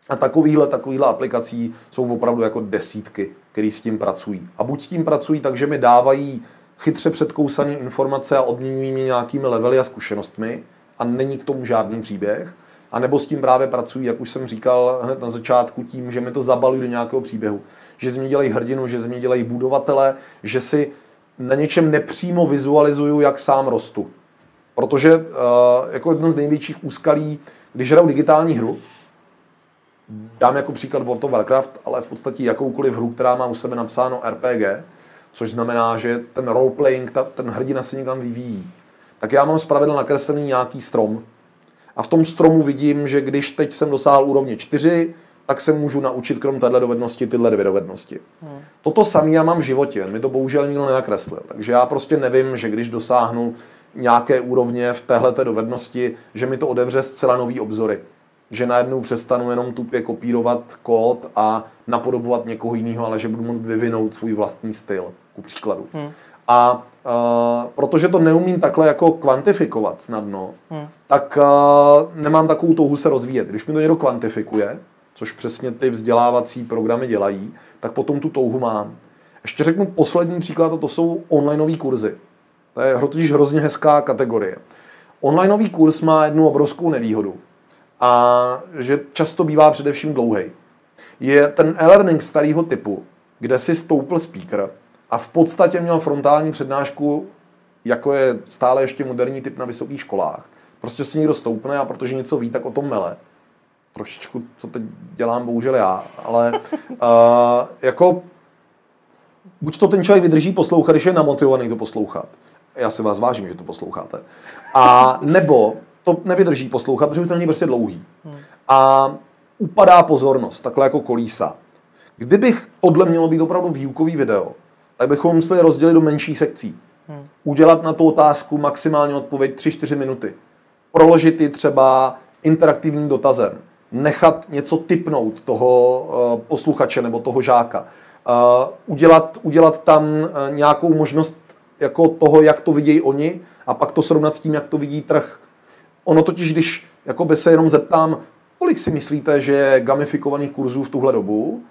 [SPEAKER 2] A takovýhle, takovýhle aplikací jsou opravdu jako desítky, které s tím pracují. A buď s tím pracují tak, že mi dávají chytře předkousané informace a odměňují mě nějakými levely a zkušenostmi a není k tomu žádný příběh, a nebo s tím právě pracují, jak už jsem říkal hned na začátku, tím, že mi to zabalují do nějakého příběhu. Že z mě dělají hrdinu, že z mě dělají budovatele, že si na něčem nepřímo vizualizuju, jak sám rostu. Protože uh, jako jedno z největších úskalí, když hraju digitální hru, dám jako příklad World of Warcraft, ale v podstatě jakoukoliv hru, která má u sebe napsáno RPG, což znamená, že ten roleplaying, ta, ten hrdina se někam vyvíjí, tak já mám zpravidla nakreslený nějaký strom, a v tom stromu vidím, že když teď jsem dosáhl úrovně 4, tak se můžu naučit krom téhle dovednosti tyhle dvě dovednosti. Hmm. Toto samé já mám v životě, mi to bohužel nikdo nenakreslil. Takže já prostě nevím, že když dosáhnu nějaké úrovně v téhle dovednosti, že mi to odevře zcela nový obzory. Že najednou přestanu jenom tupě kopírovat kód a napodobovat někoho jiného, ale že budu moct vyvinout svůj vlastní styl, ku příkladu. Hmm. A uh, protože to neumím takhle jako kvantifikovat snadno, hmm. tak uh, nemám takovou touhu se rozvíjet. Když mi to někdo kvantifikuje, což přesně ty vzdělávací programy dělají, tak potom tu touhu mám. Ještě řeknu poslední příklad, a to jsou onlineové kurzy. To je totiž hrozně hezká kategorie. Onlineový kurz má jednu obrovskou nevýhodu. A že často bývá především dlouhý. Je ten e-learning starého typu, kde si stoupl speaker a v podstatě měl frontální přednášku, jako je stále ještě moderní typ na vysokých školách. Prostě si někdo stoupne a protože něco ví, tak o tom mele. Trošičku, co teď dělám, bohužel já, ale uh, jako buď to ten člověk vydrží poslouchat, když je namotivovaný to poslouchat, já si vás vážím, že to posloucháte. A nebo to nevydrží poslouchat, protože to není prostě dlouhý. A upadá pozornost, takhle jako kolísa. Kdybych tohle mělo být opravdu výukový video, tak bychom museli rozdělit do menších sekcí. Udělat na tu otázku maximálně odpověď 3-4 minuty. Proložit ji třeba interaktivním dotazem. Nechat něco typnout toho uh, posluchače nebo toho žáka. Uh, udělat, udělat tam uh, nějakou možnost jako toho, jak to vidějí oni a pak to srovnat s tím, jak to vidí trh. Ono totiž, když by se jenom zeptám, kolik si myslíte, že je gamifikovaných kurzů v tuhle dobu,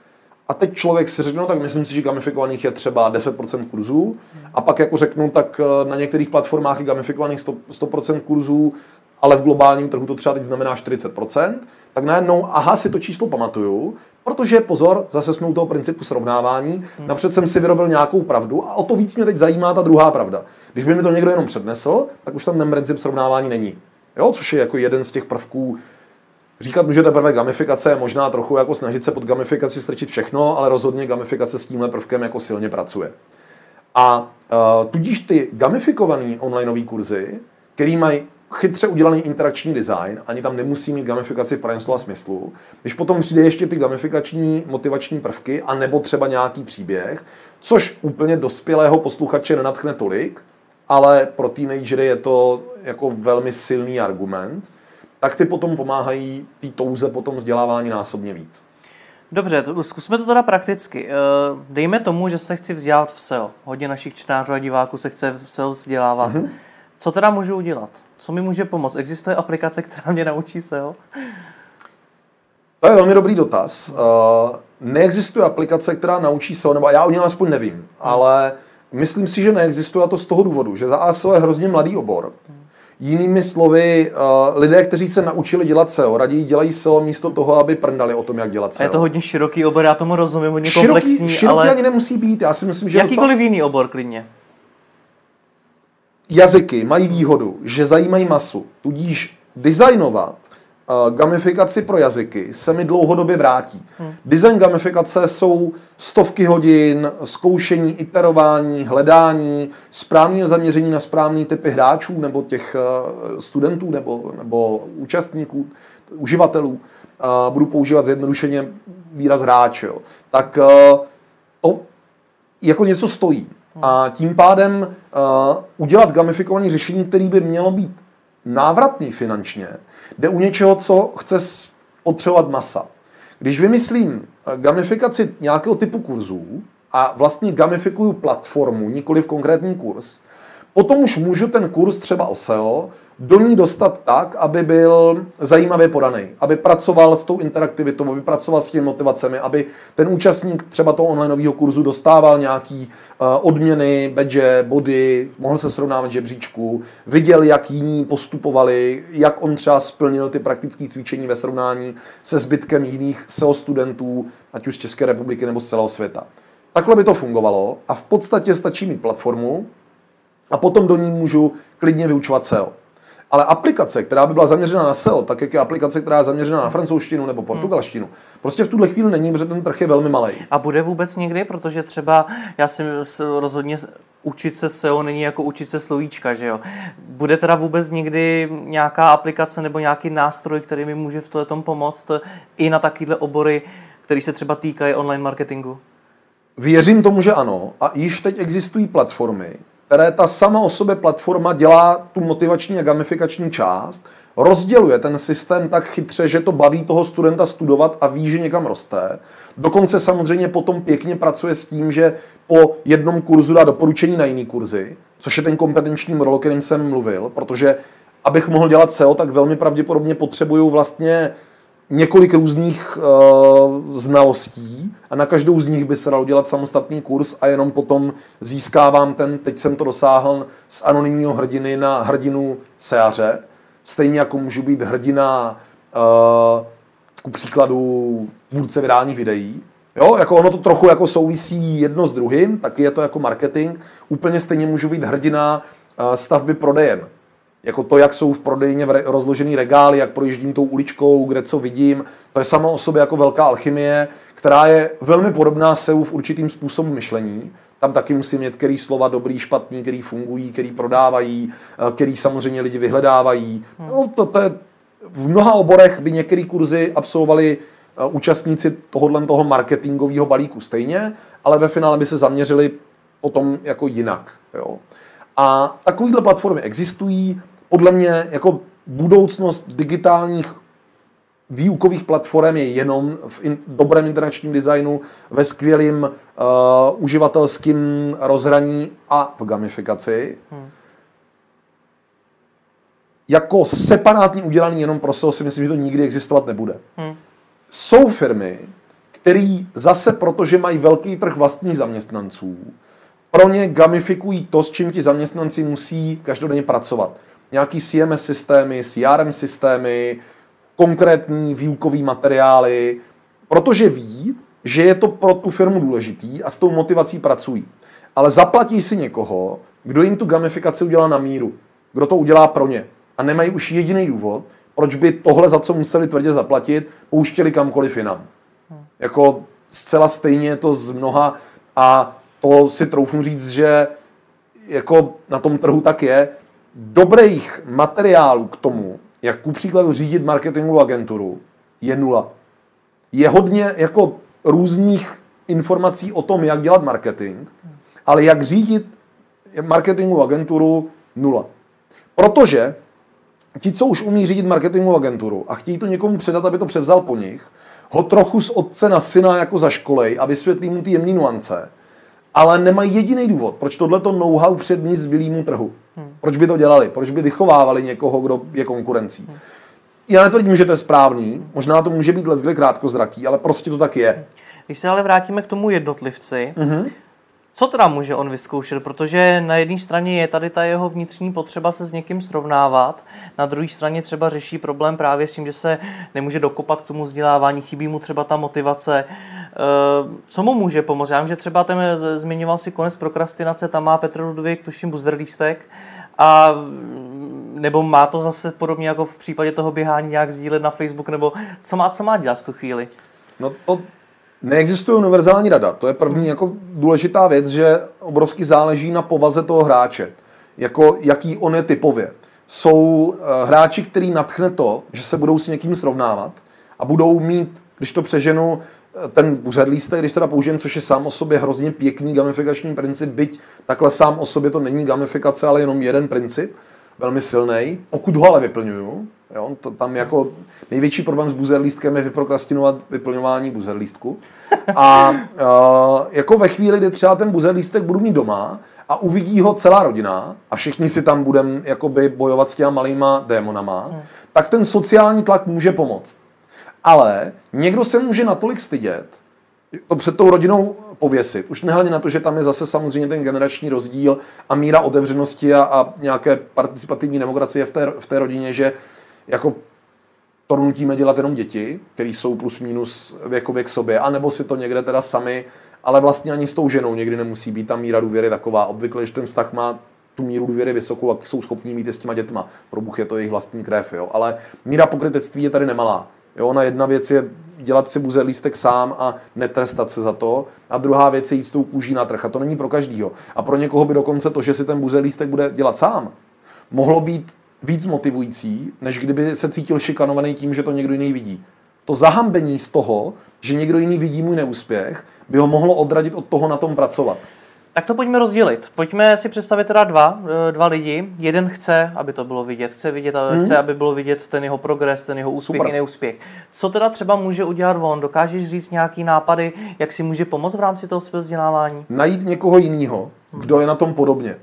[SPEAKER 2] a teď člověk si řekne, no tak myslím si, že gamifikovaných je třeba 10% kurzů. A pak jako řeknu, tak eh, na některých platformách je gamifikovaných 100%, kurzů, ale v globálním trhu to třeba teď znamená 40%. Tak najednou, aha, si to číslo pamatuju, Protože pozor, zase jsme u toho principu srovnávání, hmm. napřed jsem si vyrobil nějakou pravdu a o to víc mě teď zajímá ta druhá pravda. Když by mi to někdo jenom přednesl, tak už tam ten princip srovnávání není. Jo, což je jako jeden z těch prvků. Říkat může teprve gamifikace je možná trochu jako snažit se pod gamifikaci strčit všechno, ale rozhodně gamifikace s tímhle prvkem jako silně pracuje. A uh, tudíž ty gamifikované onlineové kurzy, který mají chytře udělaný interakční design, ani tam nemusí mít gamifikaci v slova smyslu. Když potom přijde ještě ty gamifikační motivační prvky, a nebo třeba nějaký příběh, což úplně dospělého posluchače nenatchne tolik, ale pro teenagery je to jako velmi silný argument, tak ty potom pomáhají té touze potom vzdělávání násobně víc.
[SPEAKER 3] Dobře, to, zkusme to teda prakticky. Eh, dejme tomu, že se chci vzdělávat v SEO. Hodně našich čtenářů a diváků se chce v SEO vzdělávat. Mm-hmm. Co teda můžu udělat? Co mi může pomoct? Existuje aplikace, která mě naučí SEO?
[SPEAKER 2] To je velmi dobrý dotaz. Uh, neexistuje aplikace, která naučí SEO, nebo já o ní alespoň nevím, ale myslím si, že neexistuje a to z toho důvodu, že za ASO je hrozně mladý obor. Jinými slovy, uh, lidé, kteří se naučili dělat SEO, raději dělají SEO místo toho, aby prndali o tom, jak dělat SEO.
[SPEAKER 3] A je to hodně široký obor, já tomu rozumím, hodně široký, komplexní,
[SPEAKER 2] široký ale... ani nemusí být, já si myslím, že...
[SPEAKER 3] Jakýkoliv docela... jiný obor klidně
[SPEAKER 2] jazyky mají výhodu, že zajímají masu, tudíž designovat gamifikaci pro jazyky se mi dlouhodobě vrátí. Hmm. Design gamifikace jsou stovky hodin, zkoušení, iterování, hledání, správného zaměření na správný typy hráčů nebo těch uh, studentů nebo, nebo účastníků, uživatelů. Uh, budu používat zjednodušeně výraz hráč. Jo. Tak uh, to jako něco stojí. A tím pádem uh, udělat gamifikované řešení, které by mělo být návratný finančně, jde u něčeho, co chce potřebovat masa. Když vymyslím eh, gamifikaci nějakého typu kurzů a vlastně gamifikuju platformu, nikoli v konkrétní kurz, potom už můžu ten kurz třeba o SEO do ní dostat tak, aby byl zajímavě podaný, aby pracoval s tou interaktivitou, aby pracoval s těmi motivacemi, aby ten účastník třeba toho onlineového kurzu dostával nějaký uh, odměny, badge, body, mohl se srovnávat žebříčku, viděl, jak jiní postupovali, jak on třeba splnil ty praktické cvičení ve srovnání se zbytkem jiných SEO studentů, ať už z České republiky nebo z celého světa. Takhle by to fungovalo a v podstatě stačí mít platformu a potom do ní můžu klidně vyučovat SEO. Ale aplikace, která by byla zaměřena na SEO, tak jak je aplikace, která je zaměřena na francouzštinu nebo portugalštinu, prostě v tuhle chvíli není, protože ten trh je velmi malý.
[SPEAKER 3] A bude vůbec někdy, protože třeba já si rozhodně učit se SEO není jako učit se slovíčka, že jo. Bude teda vůbec někdy nějaká aplikace nebo nějaký nástroj, který mi může v tom pomoct i na takovéhle obory, které se třeba týkají online marketingu?
[SPEAKER 2] Věřím tomu, že ano. A již teď existují platformy, které ta sama o sobě platforma dělá tu motivační a gamifikační část, rozděluje ten systém tak chytře, že to baví toho studenta studovat a ví, že někam roste. Dokonce samozřejmě potom pěkně pracuje s tím, že po jednom kurzu dá doporučení na jiný kurzy, což je ten kompetenční model, o kterém jsem mluvil, protože abych mohl dělat SEO, tak velmi pravděpodobně potřebuju vlastně několik různých uh, znalostí a na každou z nich by se dal dělat samostatný kurz a jenom potom získávám ten, teď jsem to dosáhl z anonymního hrdiny na hrdinu seaře. Stejně jako můžu být hrdina uh, ku příkladu tvůrce virálních videí. Jo, jako ono to trochu jako souvisí jedno s druhým, taky je to jako marketing. Úplně stejně můžu být hrdina uh, stavby prodejen jako to, jak jsou v prodejně rozložený regály, jak projíždím tou uličkou, kde co vidím, to je samo o sobě jako velká alchymie, která je velmi podobná SEO v určitým způsobu myšlení. Tam taky musím mít, který slova dobrý, špatný, který fungují, který prodávají, eh, který samozřejmě lidi vyhledávají. Hmm. No, to, to je, v mnoha oborech by některé kurzy absolvovali eh, účastníci tohohle toho marketingového balíku stejně, ale ve finále by se zaměřili potom jako jinak. Jo. A takovéhle platformy existují, podle mě jako budoucnost digitálních výukových platform je jenom v in, dobrém interačním designu, ve skvělém uh, uživatelském rozhraní a v gamifikaci. Hmm. Jako separátně udělaný jenom pro SEO si myslím, že to nikdy existovat nebude. Hmm. Jsou firmy, které zase protože mají velký trh vlastních zaměstnanců, pro ně gamifikují to, s čím ti zaměstnanci musí každodenně pracovat nějaký CMS systémy, CRM systémy, konkrétní výukové materiály, protože ví, že je to pro tu firmu důležitý a s tou motivací pracují. Ale zaplatí si někoho, kdo jim tu gamifikaci udělá na míru, kdo to udělá pro ně. A nemají už jediný důvod, proč by tohle, za co museli tvrdě zaplatit, pouštěli kamkoliv jinam. Hmm. Jako zcela stejně to z mnoha, a to si troufnu říct, že jako na tom trhu tak je, dobrých materiálů k tomu, jak ku příkladu řídit marketingovou agenturu, je nula. Je hodně jako různých informací o tom, jak dělat marketing, ale jak řídit marketingovou agenturu, nula. Protože ti, co už umí řídit marketingovou agenturu a chtějí to někomu předat, aby to převzal po nich, ho trochu z otce na syna jako zaškolej a vysvětlí mu ty jemné nuance, ale nemají jediný důvod, proč tohleto know-how přední zbylýmu trhu. Hmm. Proč by to dělali? Proč by vychovávali někoho, kdo je konkurencí? Hmm. Já netvrdím, že to je správný, možná to může být leckde krátkozraký, ale prostě to tak je.
[SPEAKER 3] Když se ale vrátíme k tomu jednotlivci, mm-hmm. Co teda může on vyzkoušet? Protože na jedné straně je tady ta jeho vnitřní potřeba se s někým srovnávat, na druhé straně třeba řeší problém právě s tím, že se nemůže dokopat k tomu vzdělávání, chybí mu třeba ta motivace. Eh, co mu může pomoct? Já vím, že třeba ten zmiňoval si konec prokrastinace, tam má Petr Ludvík, tuším, buzdrlístek, a nebo má to zase podobně jako v případě toho běhání nějak sdílet na Facebook, nebo co má, co má dělat v tu chvíli?
[SPEAKER 2] No to neexistuje univerzální rada. To je první jako důležitá věc, že obrovsky záleží na povaze toho hráče. Jako jaký on je typově. Jsou eh, hráči, který natchne to, že se budou s někým srovnávat a budou mít, když to přeženu, ten buzerlístek, když teda použijem, což je sám o sobě hrozně pěkný gamifikační princip, byť takhle sám o sobě to není gamifikace, ale jenom jeden princip, velmi silný. Pokud ho ale vyplňuju, jo, to tam jako největší problém s buzerlístkem je vyprokrastinovat vyplňování buzerlístku. A uh, jako ve chvíli, kdy třeba ten buzerlístek budu mít doma a uvidí ho celá rodina a všichni si tam budeme jakoby bojovat s těma malýma démonama, hmm. tak ten sociální tlak může pomoct. Ale někdo se může natolik stydět, to před tou rodinou pověsit. Už nehledě na to, že tam je zase samozřejmě ten generační rozdíl a míra otevřenosti a, a nějaké participativní demokracie v té, v té rodině, že jako to nutíme dělat jenom děti, které jsou plus minus věkově k sobě, anebo si to někde teda sami, ale vlastně ani s tou ženou někdy nemusí být ta míra důvěry taková. Obvykle, že ten vztah má tu míru důvěry vysokou, jak jsou schopní mít i s těma dětma. Pro Bůh je to jejich vlastní krev, jo. Ale míra pokrytectví je tady nemalá. Jo, ona jedna věc je dělat si buze lístek sám a netrestat se za to. A druhá věc je jít s tou kůží na trh. A to není pro každýho. A pro někoho by dokonce to, že si ten buze lístek bude dělat sám, mohlo být víc motivující, než kdyby se cítil šikanovaný tím, že to někdo jiný vidí. To zahambení z toho, že někdo jiný vidí můj neúspěch, by ho mohlo odradit od toho na tom pracovat.
[SPEAKER 3] Tak to pojďme rozdělit. Pojďme si představit teda dva, eh, dva lidi. Jeden chce, aby to bylo vidět. Chce, vidět, hmm. chce, aby bylo vidět ten jeho progres, ten jeho úspěch
[SPEAKER 2] Super.
[SPEAKER 3] i neúspěch. Co teda třeba může udělat on? Dokážeš říct nějaký nápady, jak si může pomoct v rámci toho svého vzdělávání?
[SPEAKER 2] Najít někoho jiného, kdo je na tom podobně.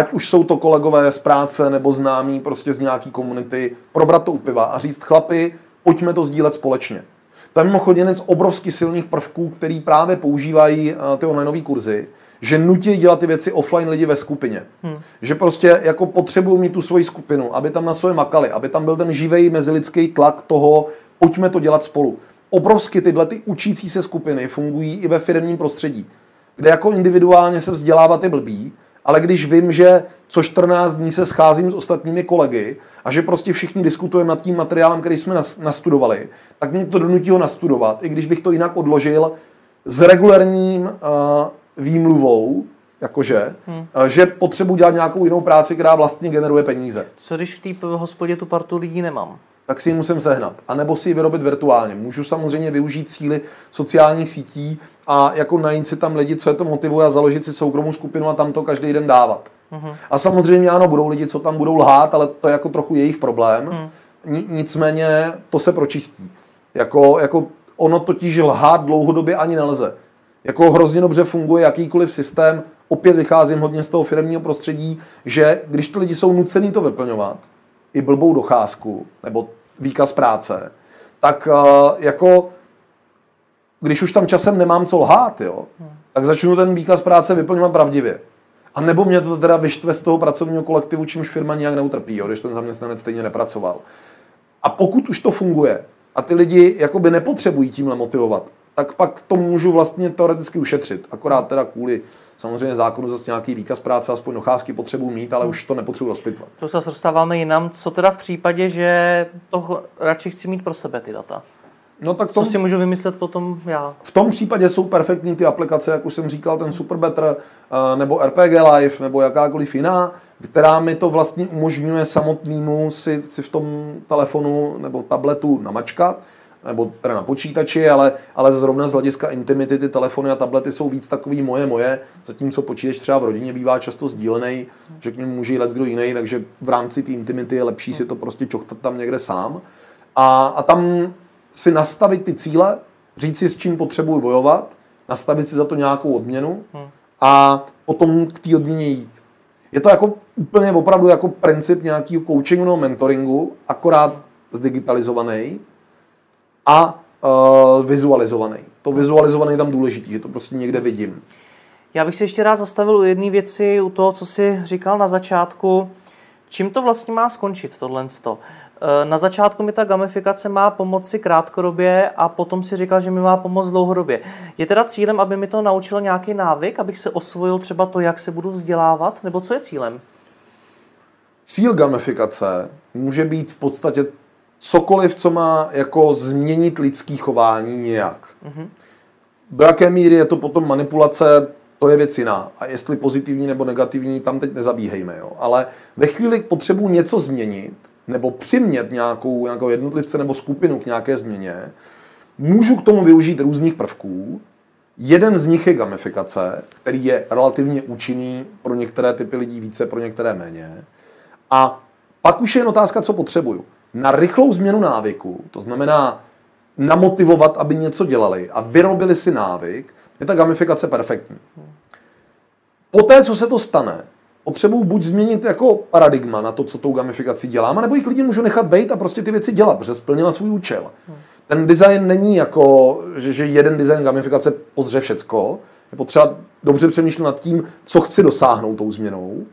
[SPEAKER 2] Ať už jsou to kolegové z práce nebo známí prostě z nějaký komunity, probrat to u piva a říct chlapi, pojďme to sdílet společně. To je mimochodem jeden z obrovsky silných prvků, který právě používají eh, ty onlineové kurzy, že nutí dělat ty věci offline lidi ve skupině. Hmm. Že prostě jako potřebují mít tu svoji skupinu, aby tam na sobě makali, aby tam byl ten živej mezilidský tlak toho, pojďme to dělat spolu. Obrovsky tyhle ty učící se skupiny fungují i ve firmním prostředí, kde jako individuálně se vzdělávat je blbý, ale když vím, že co 14 dní se scházím s ostatními kolegy a že prostě všichni diskutujeme nad tím materiálem, který jsme nas- nastudovali, tak mě to donutí ho nastudovat, i když bych to jinak odložil s regulárním uh, výmluvou, jakože, hmm. uh, že potřebuji dělat nějakou jinou práci, která vlastně generuje peníze.
[SPEAKER 3] Co když v té hospodě tu partu lidí nemám?
[SPEAKER 2] Tak si ji musím sehnat. A nebo si ji vyrobit virtuálně. Můžu samozřejmě využít síly sociálních sítí a jako najít si tam lidi, co je to motivuje a založit si soukromou skupinu a tam to každý den dávat. Uh-huh. A samozřejmě ano, budou lidi, co tam budou lhát, ale to je jako trochu jejich problém. Ni- nicméně to se pročistí. Jako, jako ono totiž lhát dlouhodobě ani nelze. Jako hrozně dobře funguje jakýkoliv systém, opět vycházím hodně z toho firmního prostředí, že když ty lidi jsou nucený to vyplňovat, i blbou docházku, nebo výkaz práce, tak uh, jako když už tam časem nemám co lhát, jo, tak začnu ten výkaz práce vyplňovat pravdivě. A nebo mě to teda vyštve z toho pracovního kolektivu, čímž firma nijak neutrpí, jo, když ten zaměstnanec stejně nepracoval. A pokud už to funguje a ty lidi jakoby nepotřebují tímhle motivovat, tak pak to můžu vlastně teoreticky ušetřit. Akorát teda kvůli samozřejmě zákonu zase nějaký výkaz práce, aspoň docházky potřebuji mít, ale už to nepotřebuji rozpitvat.
[SPEAKER 3] To se dostáváme jinam. Co teda v případě, že to radši chci mít pro sebe ty data?
[SPEAKER 2] No tak
[SPEAKER 3] Co
[SPEAKER 2] to,
[SPEAKER 3] si můžu vymyslet potom já?
[SPEAKER 2] v tom případě jsou perfektní ty aplikace, jak už jsem říkal, ten Superbetter, eh, nebo RPG Live, nebo jakákoliv jiná, která mi to vlastně umožňuje samotnému si, si v tom telefonu nebo tabletu namačkat, nebo teda na počítači, ale, ale zrovna z hlediska intimity ty telefony a tablety jsou víc takový moje moje, zatímco počítač třeba v rodině bývá často sdílený, že k němu může jít kdo jiný, takže v rámci té intimity je lepší si to prostě čochtat tam někde sám. A, a tam si nastavit ty cíle, říct si, s čím potřebuji bojovat, nastavit si za to nějakou odměnu a potom k té odměně jít. Je to jako úplně opravdu jako princip nějakého coachingu nebo mentoringu, akorát zdigitalizovaný a uh, vizualizovaný. To vizualizovaný je tam důležitý, že to prostě někde vidím.
[SPEAKER 3] Já bych se ještě rád zastavil u jedné věci, u toho, co jsi říkal na začátku. Čím to vlastně má skončit, tohle? Na začátku mi ta gamifikace má pomoci krátkodobě a potom si říkal, že mi má pomoct dlouhodobě. Je teda cílem, aby mi to naučilo nějaký návyk, abych se osvojil třeba to, jak se budu vzdělávat, nebo co je cílem?
[SPEAKER 2] Cíl gamifikace může být v podstatě cokoliv, co má jako změnit lidský chování nějak. Mm-hmm. Do jaké míry je to potom manipulace, to je věc jiná. A jestli pozitivní nebo negativní, tam teď nezabíhejme. Jo. Ale ve chvíli potřebuji něco změnit, nebo přimět nějakou, nějakou jednotlivce nebo skupinu k nějaké změně, můžu k tomu využít různých prvků. Jeden z nich je gamifikace, který je relativně účinný pro některé typy lidí více, pro některé méně. A pak už je jen otázka, co potřebuju. Na rychlou změnu návyku, to znamená namotivovat, aby něco dělali a vyrobili si návyk, je ta gamifikace perfektní. Poté, co se to stane, potřebuju buď změnit jako paradigma na to, co tou gamifikací dělám, nebo jich lidi můžu nechat být a prostě ty věci dělat, protože splnila svůj účel. Ten design není jako, že, že jeden design gamifikace pozře všecko. Je potřeba dobře přemýšlet nad tím, co chci dosáhnout tou změnou.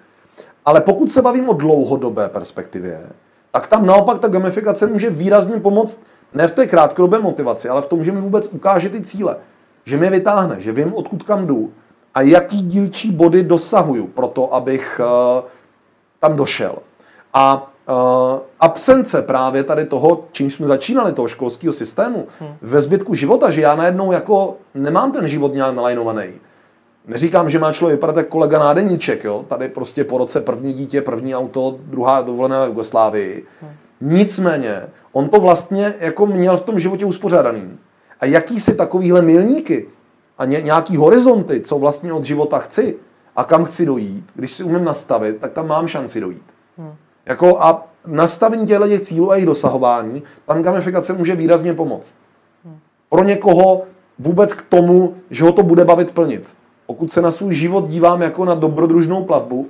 [SPEAKER 2] Ale pokud se bavím o dlouhodobé perspektivě, tak tam naopak ta gamifikace může výrazně pomoct ne v té krátkodobé motivaci, ale v tom, že mi vůbec ukáže ty cíle. Že mě vytáhne, že vím, odkud kam jdu a jaký dílčí body dosahuju pro to, abych uh, tam došel. A uh, absence právě tady toho, čím jsme začínali, toho školského systému, hmm. ve zbytku života, že já najednou jako nemám ten život nějak nalajnovaný. Neříkám, že má člověk vypadat jako kolega nádeníček, jo? tady prostě po roce první dítě, první auto, druhá dovolená v Jugoslávii. Hmm. Nicméně, on to vlastně jako měl v tom životě uspořádaný. A jaký si takovýhle milníky a ně, nějaký horizonty, co vlastně od života chci a kam chci dojít, když si umím nastavit, tak tam mám šanci dojít. Hmm. Jako a nastavení těchto těch cílů a jejich dosahování, tam gamifikace může výrazně pomoct. Hmm. Pro někoho vůbec k tomu, že ho to bude bavit plnit. Pokud se na svůj život dívám jako na dobrodružnou plavbu,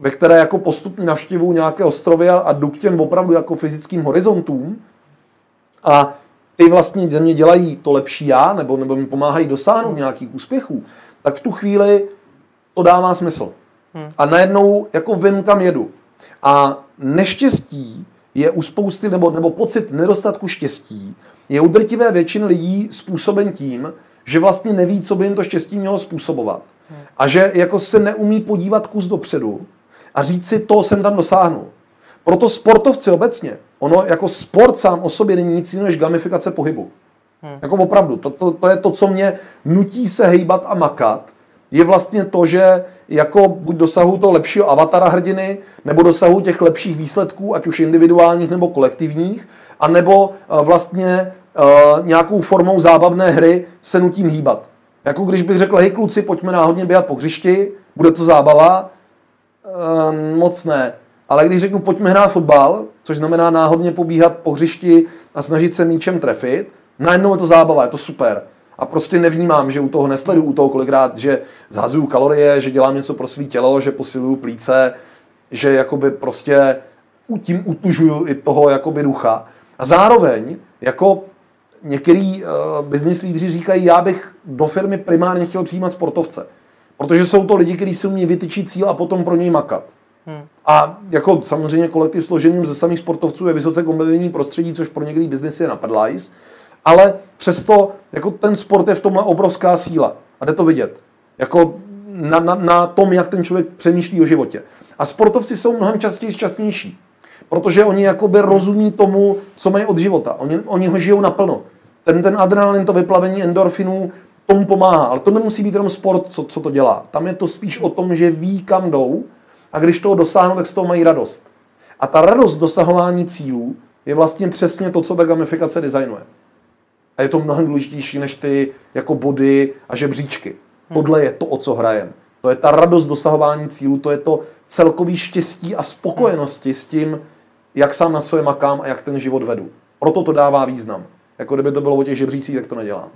[SPEAKER 2] ve které jako postupně navštěvuju nějaké ostrovy a jdu k těm opravdu jako fyzickým horizontům a ty vlastně ze mě dělají to lepší já, nebo, nebo mi pomáhají dosáhnout nějakých úspěchů, tak v tu chvíli to dává smysl. Hmm. A najednou jako vím, kam jedu. A neštěstí je u spousty, nebo, nebo pocit nedostatku štěstí, je u drtivé většiny lidí způsoben tím, že vlastně neví, co by jim to štěstí mělo způsobovat. A že jako se neumí podívat kus dopředu a říct si, to jsem tam dosáhnul. Proto sportovci obecně, ono jako sport sám o sobě není nic jiného než gamifikace pohybu. Hmm. Jako opravdu, to, to, to je to, co mě nutí se hejbat a makat, je vlastně to, že jako buď dosahu toho lepšího avatara hrdiny, nebo dosahu těch lepších výsledků, ať už individuálních nebo kolektivních, a nebo uh, vlastně uh, nějakou formou zábavné hry se nutím hýbat. Jako když bych řekl, hej kluci, pojďme náhodně běhat po hřišti, bude to zábava, uh, moc ne. Ale když řeknu, pojďme hrát fotbal, což znamená náhodně pobíhat po hřišti a snažit se míčem trefit, najednou je to zábava, je to super. A prostě nevnímám, že u toho nesledu, u toho kolikrát, že zhazuju kalorie, že dělám něco pro svý tělo, že posiluju plíce, že jakoby prostě tím utužuju i toho jakoby ducha. A zároveň, jako některý uh, business lídři říkají, já bych do firmy primárně chtěl přijímat sportovce. Protože jsou to lidi, kteří si umí vytyčit cíl a potom pro něj makat. Hmm. A jako samozřejmě kolektiv složeným ze samých sportovců je vysoce kompetitivní prostředí, což pro některý biznis je napadlajs, ale přesto jako ten sport je v tomhle obrovská síla a jde to vidět. Jako na, na, na tom, jak ten člověk přemýšlí o životě. A sportovci jsou mnohem častěji šťastnější, protože oni jakoby rozumí tomu, co mají od života. Oni, oni ho žijou naplno. Ten, ten adrenalin, to vyplavení endorfinů, tomu pomáhá. Ale to nemusí být jenom sport, co, co to dělá. Tam je to spíš o tom, že ví, kam jdou a když toho dosáhnou, tak z toho mají radost. A ta radost dosahování cílů je vlastně přesně to, co ta gamifikace designuje. A je to mnohem důležitější než ty jako body a žebříčky. Hmm. Tohle je to, o co hrajem. To je ta radost dosahování cílů, to je to celkový štěstí a spokojenosti s tím, jak sám na své makám a jak ten život vedu. Proto to dává význam. Jako kdyby to bylo o těch žebřících, tak to nedělám.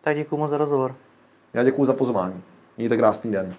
[SPEAKER 3] Tak děkuji moc za rozhovor.
[SPEAKER 2] Já děkuji za pozvání. Mějte krásný den.